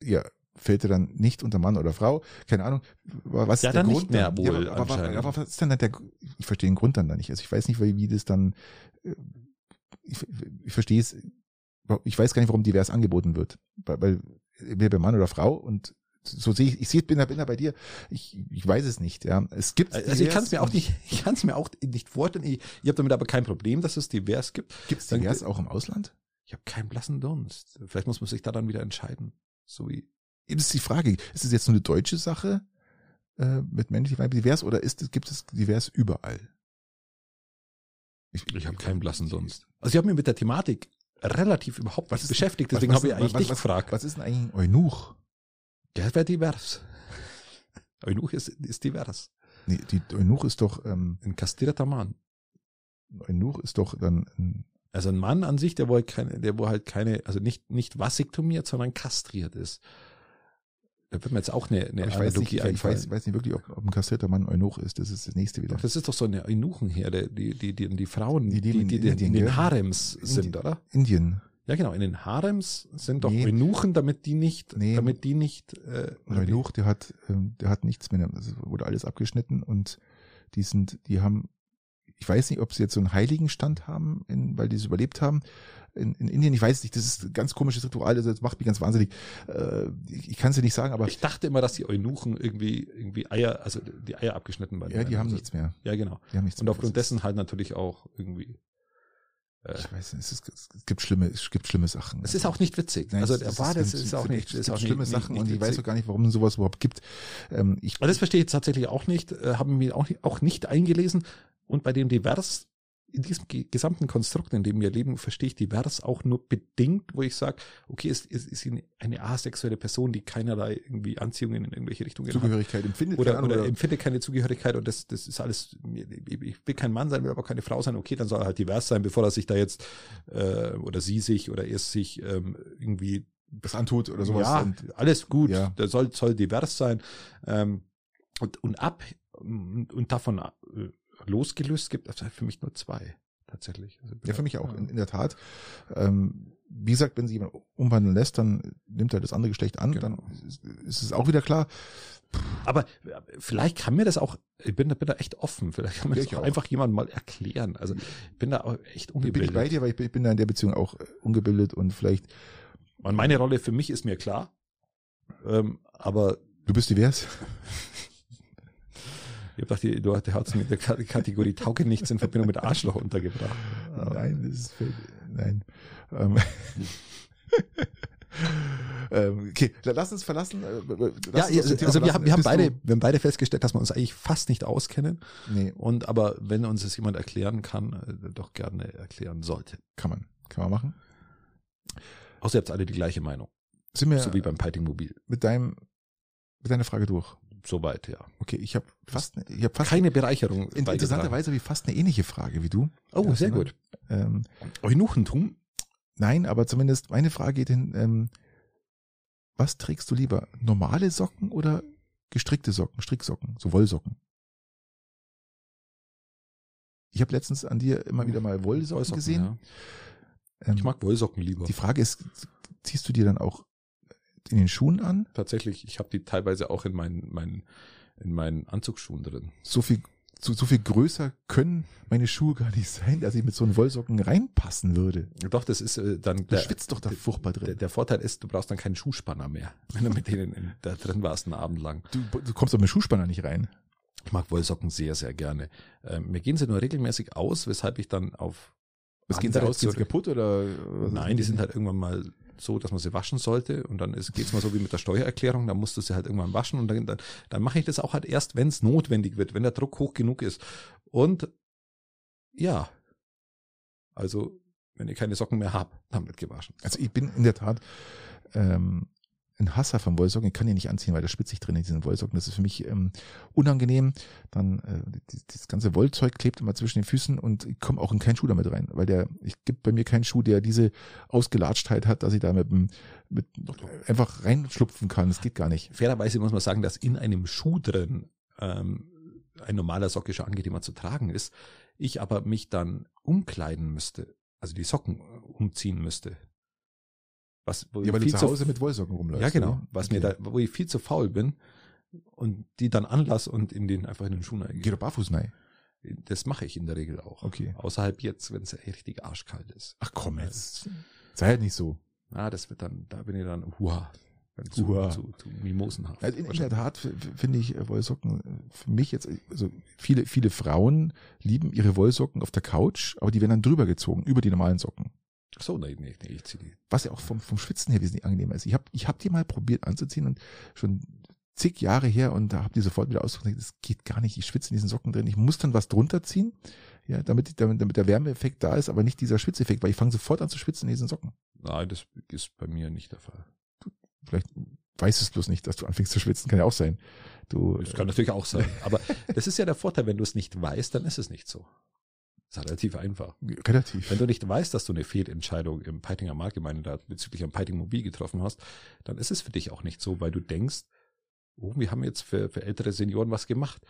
ja, fällt er dann nicht unter Mann oder Frau? Keine Ahnung. Was ja, ist der dann Grund? Nicht mehr wohl, ja, aber, aber, aber, was ist denn der, ich verstehe den Grund dann da nicht. Also ich weiß nicht, wie, das dann, äh, ich, ich verstehe es, ich weiß gar nicht, warum divers angeboten wird. Weil, weil bei Mann oder Frau und so sehe ich, ich sehe, bin da, bin da bei dir. Ich, ich weiß es nicht, ja. Es gibt Also ich kann es mir auch nicht, <laughs> ich kann es mir auch nicht vorstellen. Ich, ich habe damit aber kein Problem, dass es divers gibt. Gibt es divers auch im Ausland? Ich habe keinen blassen Dunst. Vielleicht muss man sich da dann wieder entscheiden. So wie. Das ist die Frage. Ist es jetzt nur eine deutsche Sache äh, mit männlich weiblich divers oder ist gibt es divers überall? Ich, ich habe keinen blassen Dunst. Also ich habe mir mit der Thematik relativ überhaupt was beschäftigt, deswegen habe ich eigentlich was, dich gefragt. Was ist denn eigentlich ein Eunuch? Der wäre divers. <laughs> Eunuch ist, ist divers. Nee, die Eunuch ist doch ähm, ein kastrierter Mann. Eunuch ist doch dann ein also ein Mann an sich, der wohl keine, der wohl halt keine, also nicht nicht vasektomiert, sondern kastriert ist. Da wird mir jetzt auch eine, eine ich weiß nicht, ich, weiß, weiß nicht wirklich, ob, ob ein kastrierter Mann Eunuch ist. Das ist das nächste wieder. Das ist doch so eine Eunuchenherde, die, die, die, die Frauen, die, die, die, die, in, den Harems sind, oder? Indien. Ja, genau. In den Harems sind doch nee. Eunuchen, damit die nicht, nee. damit die nicht. Äh, Eunuch, der hat, ähm, der hat nichts mehr. Das wurde alles abgeschnitten und die sind, die haben ich weiß nicht, ob sie jetzt so einen Heiligenstand haben, in, weil die es überlebt haben. In, in Indien, ich weiß nicht, das ist ein ganz komisches Ritual, also das macht mich ganz wahnsinnig. Äh, ich ich kann es dir nicht sagen, aber. Ich dachte immer, dass die Eunuchen irgendwie, irgendwie Eier, also die Eier abgeschnitten waren. Ja, die haben also, nichts mehr. Ja, genau. Die haben nichts Und aufgrund dessen halt natürlich auch irgendwie. Äh, ich weiß nicht, es, ist, es gibt schlimme, es gibt schlimme Sachen. Es ist auch nicht witzig. Nein, also es- der war, das ist auch nicht, es ist gibt auch schlimme nicht, Sachen nicht, und ich weiß auch gar nicht, warum es sowas überhaupt gibt. Ähm, ich, Aber das verstehe ich tatsächlich auch nicht, äh, haben mir auch, auch nicht eingelesen. Und bei dem Divers, in diesem ge- gesamten Konstrukt, in dem wir leben, verstehe ich Divers auch nur bedingt, wo ich sage, okay, es, es ist eine- eine asexuelle Person, die keinerlei irgendwie Anziehungen in irgendwelche Richtungen hat. Zugehörigkeit empfindet Oder, Ahnung, oder empfindet keine Zugehörigkeit und das, das ist alles, ich will kein Mann sein, will aber keine Frau sein, okay, dann soll er halt divers sein, bevor er sich da jetzt, äh, oder sie sich oder er sich ähm, irgendwie das antut oder sowas. ja, Und, alles gut. Ja. Der soll, soll divers sein. Ähm, und, und ab und, und davon äh, losgelöst gibt es für mich nur zwei. Tatsächlich. Also, ja, für mich auch, in, in der Tat. Ähm, wie gesagt, wenn sie jemand umwandeln lässt, dann nimmt er das andere Geschlecht an, Genau. dann ist, ist es auch wieder klar. Aber äh, vielleicht kann mir das auch, ich bin, da- bin da echt offen, vielleicht kann mir Ja, das auch auch. einfach jemand mal erklären. Also ich bin da auch echt Bin ich ungebildet. bei dir, weil ich bin, ich bin da in der Beziehung auch äh, ungebildet und vielleicht, Und meine Rolle für mich ist mir klar. Ähm, aber du bist divers. <laughs> ich hab gedacht, die- du hast mit der Ka- Kategorie Tauge nichts in Verbindung mit Arschloch untergebracht. Nein, das ist, nein. Ähm, <laughs> ähm, okay, lass uns verlassen. äh, Ja, Lass uns aus dem Thema also wir haben, wir haben beide, Du, wir haben beide festgestellt, dass wir uns eigentlich fast nicht auskennen. nee, Und aber wenn uns das jemand erklären kann, äh, doch gerne erklären sollte. kann man. Kann man machen. Außer ihr habt alle die gleiche Meinung. Sind wir So wie beim Piting Mobil. mit deinem, mit deiner Frage durch? Soweit, ja. Okay, ich habe fast, ne- ich habe fast Keine Bereicherung. in, interessanterweise habe ich fast eine ähnliche Frage wie du. Oh, Ja, sehr ne? gut. Ähm, Eunuchentum? nein, aber zumindest meine Frage geht hin, ähm, was trägst du lieber? Normale Socken oder gestrickte Socken, Stricksocken, so Wollsocken? Ich habe letztens an dir immer wieder mal Wollsocken, Wollsocken, gesehen. ja. Ähm, Ich mag Wollsocken lieber. die Frage ist, ziehst du dir dann auch in den Schuhen an? Tatsächlich, ich habe die teilweise auch in meinen, meinen, in meinen Anzugsschuhen drin. So viel, so, so viel größer können meine Schuhe gar nicht sein, dass ich mit so einen Wollsocken reinpassen würde. Doch, das ist äh, dann Du schwitzt doch da furchtbar Der, drin. der Vorteil ist, du brauchst dann keinen Schuhspanner mehr, <laughs> wenn du mit denen in, da drin warst einen Abend lang. Du, du kommst doch mit Schuhspanner nicht rein. Ich mag Wollsocken sehr, sehr gerne. Ähm, mir gehen sie nur regelmäßig aus, weshalb ich dann auf Was gehen sie aus? Zurück- kaputt oder? Nein, die sind halt irgendwann mal so, dass man sie waschen sollte und dann ist, geht's mal so wie mit der Steuererklärung, dann musst du sie halt irgendwann waschen und dann, dann, dann mache ich das auch halt erst, wenn es notwendig wird, wenn der Druck hoch genug ist. Und ja, also wenn ich keine Socken mehr hab, dann wird gewaschen. Also ich bin in der Tat ähm, ein Hasser von Wollsocken. Ich kann die nicht anziehen, weil da schwitze ich drin in diesen Wollsocken. Das ist für mich ähm, unangenehm. Dann äh, das ganze Wollzeug klebt immer zwischen den Füßen und ich komme auch in keinen Schuh damit rein, weil der, ich gibt bei mir keinen Schuh, der diese Ausgelatschtheit hat, dass ich da mit, mit einfach reinschlupfen kann. Das geht gar nicht. Fairerweise muss man sagen, dass in einem Schuh drin ähm, ein normaler Socke schon angenehmer zu tragen ist. Ich aber mich dann umkleiden müsste, also die Socken äh, umziehen müsste. Was, wo Ja, weil du viel zu Hause mit Wollsocken rumläufst. Ja, genau. Was Okay. mir da, wo ich viel zu faul bin und die dann anlass und in den einfach in den Schuh Geh doch barfuß nein. Das mache ich in der Regel auch. Okay. Außerhalb jetzt, wenn es richtig arschkalt ist. Ach komm jetzt. Sei halt nicht so. Ah, das wird dann, da bin ich dann huha. Zu, Huha. zu, zu mimosenhaft. Also in, der Tat finde ich äh, Wollsocken äh, für mich jetzt, also viele, viele Frauen lieben ihre Wollsocken auf der Couch, aber die werden dann drüber gezogen, über die normalen Socken. So, nee, nee, nee, ich zieh die. Was ja auch vom, vom Schwitzen her wesentlich angenehmer ist. Ich habe ich hab die mal probiert anzuziehen und schon zig Jahre her und da habe die sofort wieder ausgedrückt, das geht gar nicht, ich schwitze in diesen Socken drin. Ich muss dann was drunter ziehen, ja, damit, damit, damit der Wärmeeffekt da ist, aber nicht dieser Schwitzeffekt, weil ich fange sofort an zu schwitzen in diesen Socken. Nein, das ist bei mir nicht der Fall. Vielleicht weißt du es bloß nicht, dass du anfängst zu schwitzen, kann ja auch sein. Du, Das kann natürlich auch sein. <laughs> Aber das ist ja der Vorteil, wenn du es nicht weißt, dann ist es nicht so. Das ist relativ einfach. relativ. Wenn du nicht weißt, dass du eine Fehlentscheidung im Peitinger Marktgemeinde da bezüglich am Peiting Mobil getroffen hast, dann ist es für dich auch nicht so, weil du denkst, oh, wir haben jetzt für, für ältere Senioren was gemacht.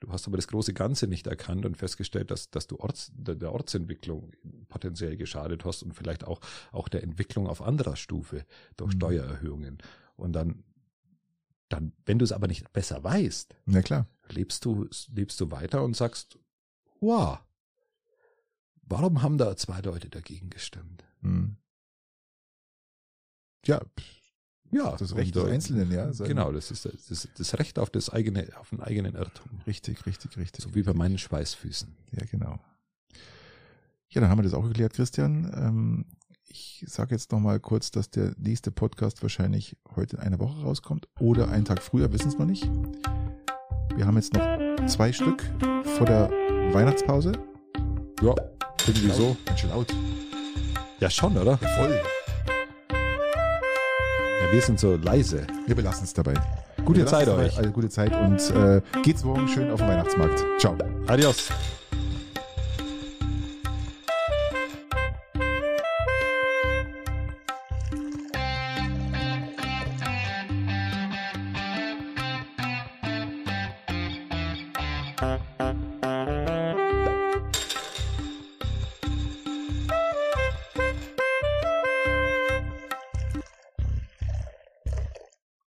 Du hast aber das große Ganze nicht erkannt und festgestellt, dass, dass du Orts, der, der Ortsentwicklung potenziell geschadet hast und vielleicht auch, auch der Entwicklung auf anderer Stufe durch Mhm. Steuererhöhungen. Und dann, dann, wenn du es aber nicht besser weißt, Na klar. lebst du, lebst du weiter und sagst, wow, Warum haben da zwei Leute dagegen gestimmt? Hm. Ja, ja, das Recht des Einzelnen, ja. Genau, das ist das, das, Recht auf das eigene, auf den eigenen Irrtum. Richtig, richtig, richtig. So wie bei meinen Schweißfüßen. Ja, genau. Ja, dann haben wir das auch geklärt, Christian. Ähm, ich sage jetzt noch mal kurz, dass der nächste Podcast wahrscheinlich heute in einer Woche rauskommt oder einen Tag früher, wissen es noch nicht. Wir haben jetzt noch zwei Stück vor der Weihnachtspause. Ja, irgendwie so. Ganz schön laut. Ja, schon, oder? Ja, voll. Ja, wir sind so leise. Wir belassen es dabei. Gute Zeit euch. Also gute Zeit und äh, geht's morgen schön auf den Weihnachtsmarkt. Ciao. Adios.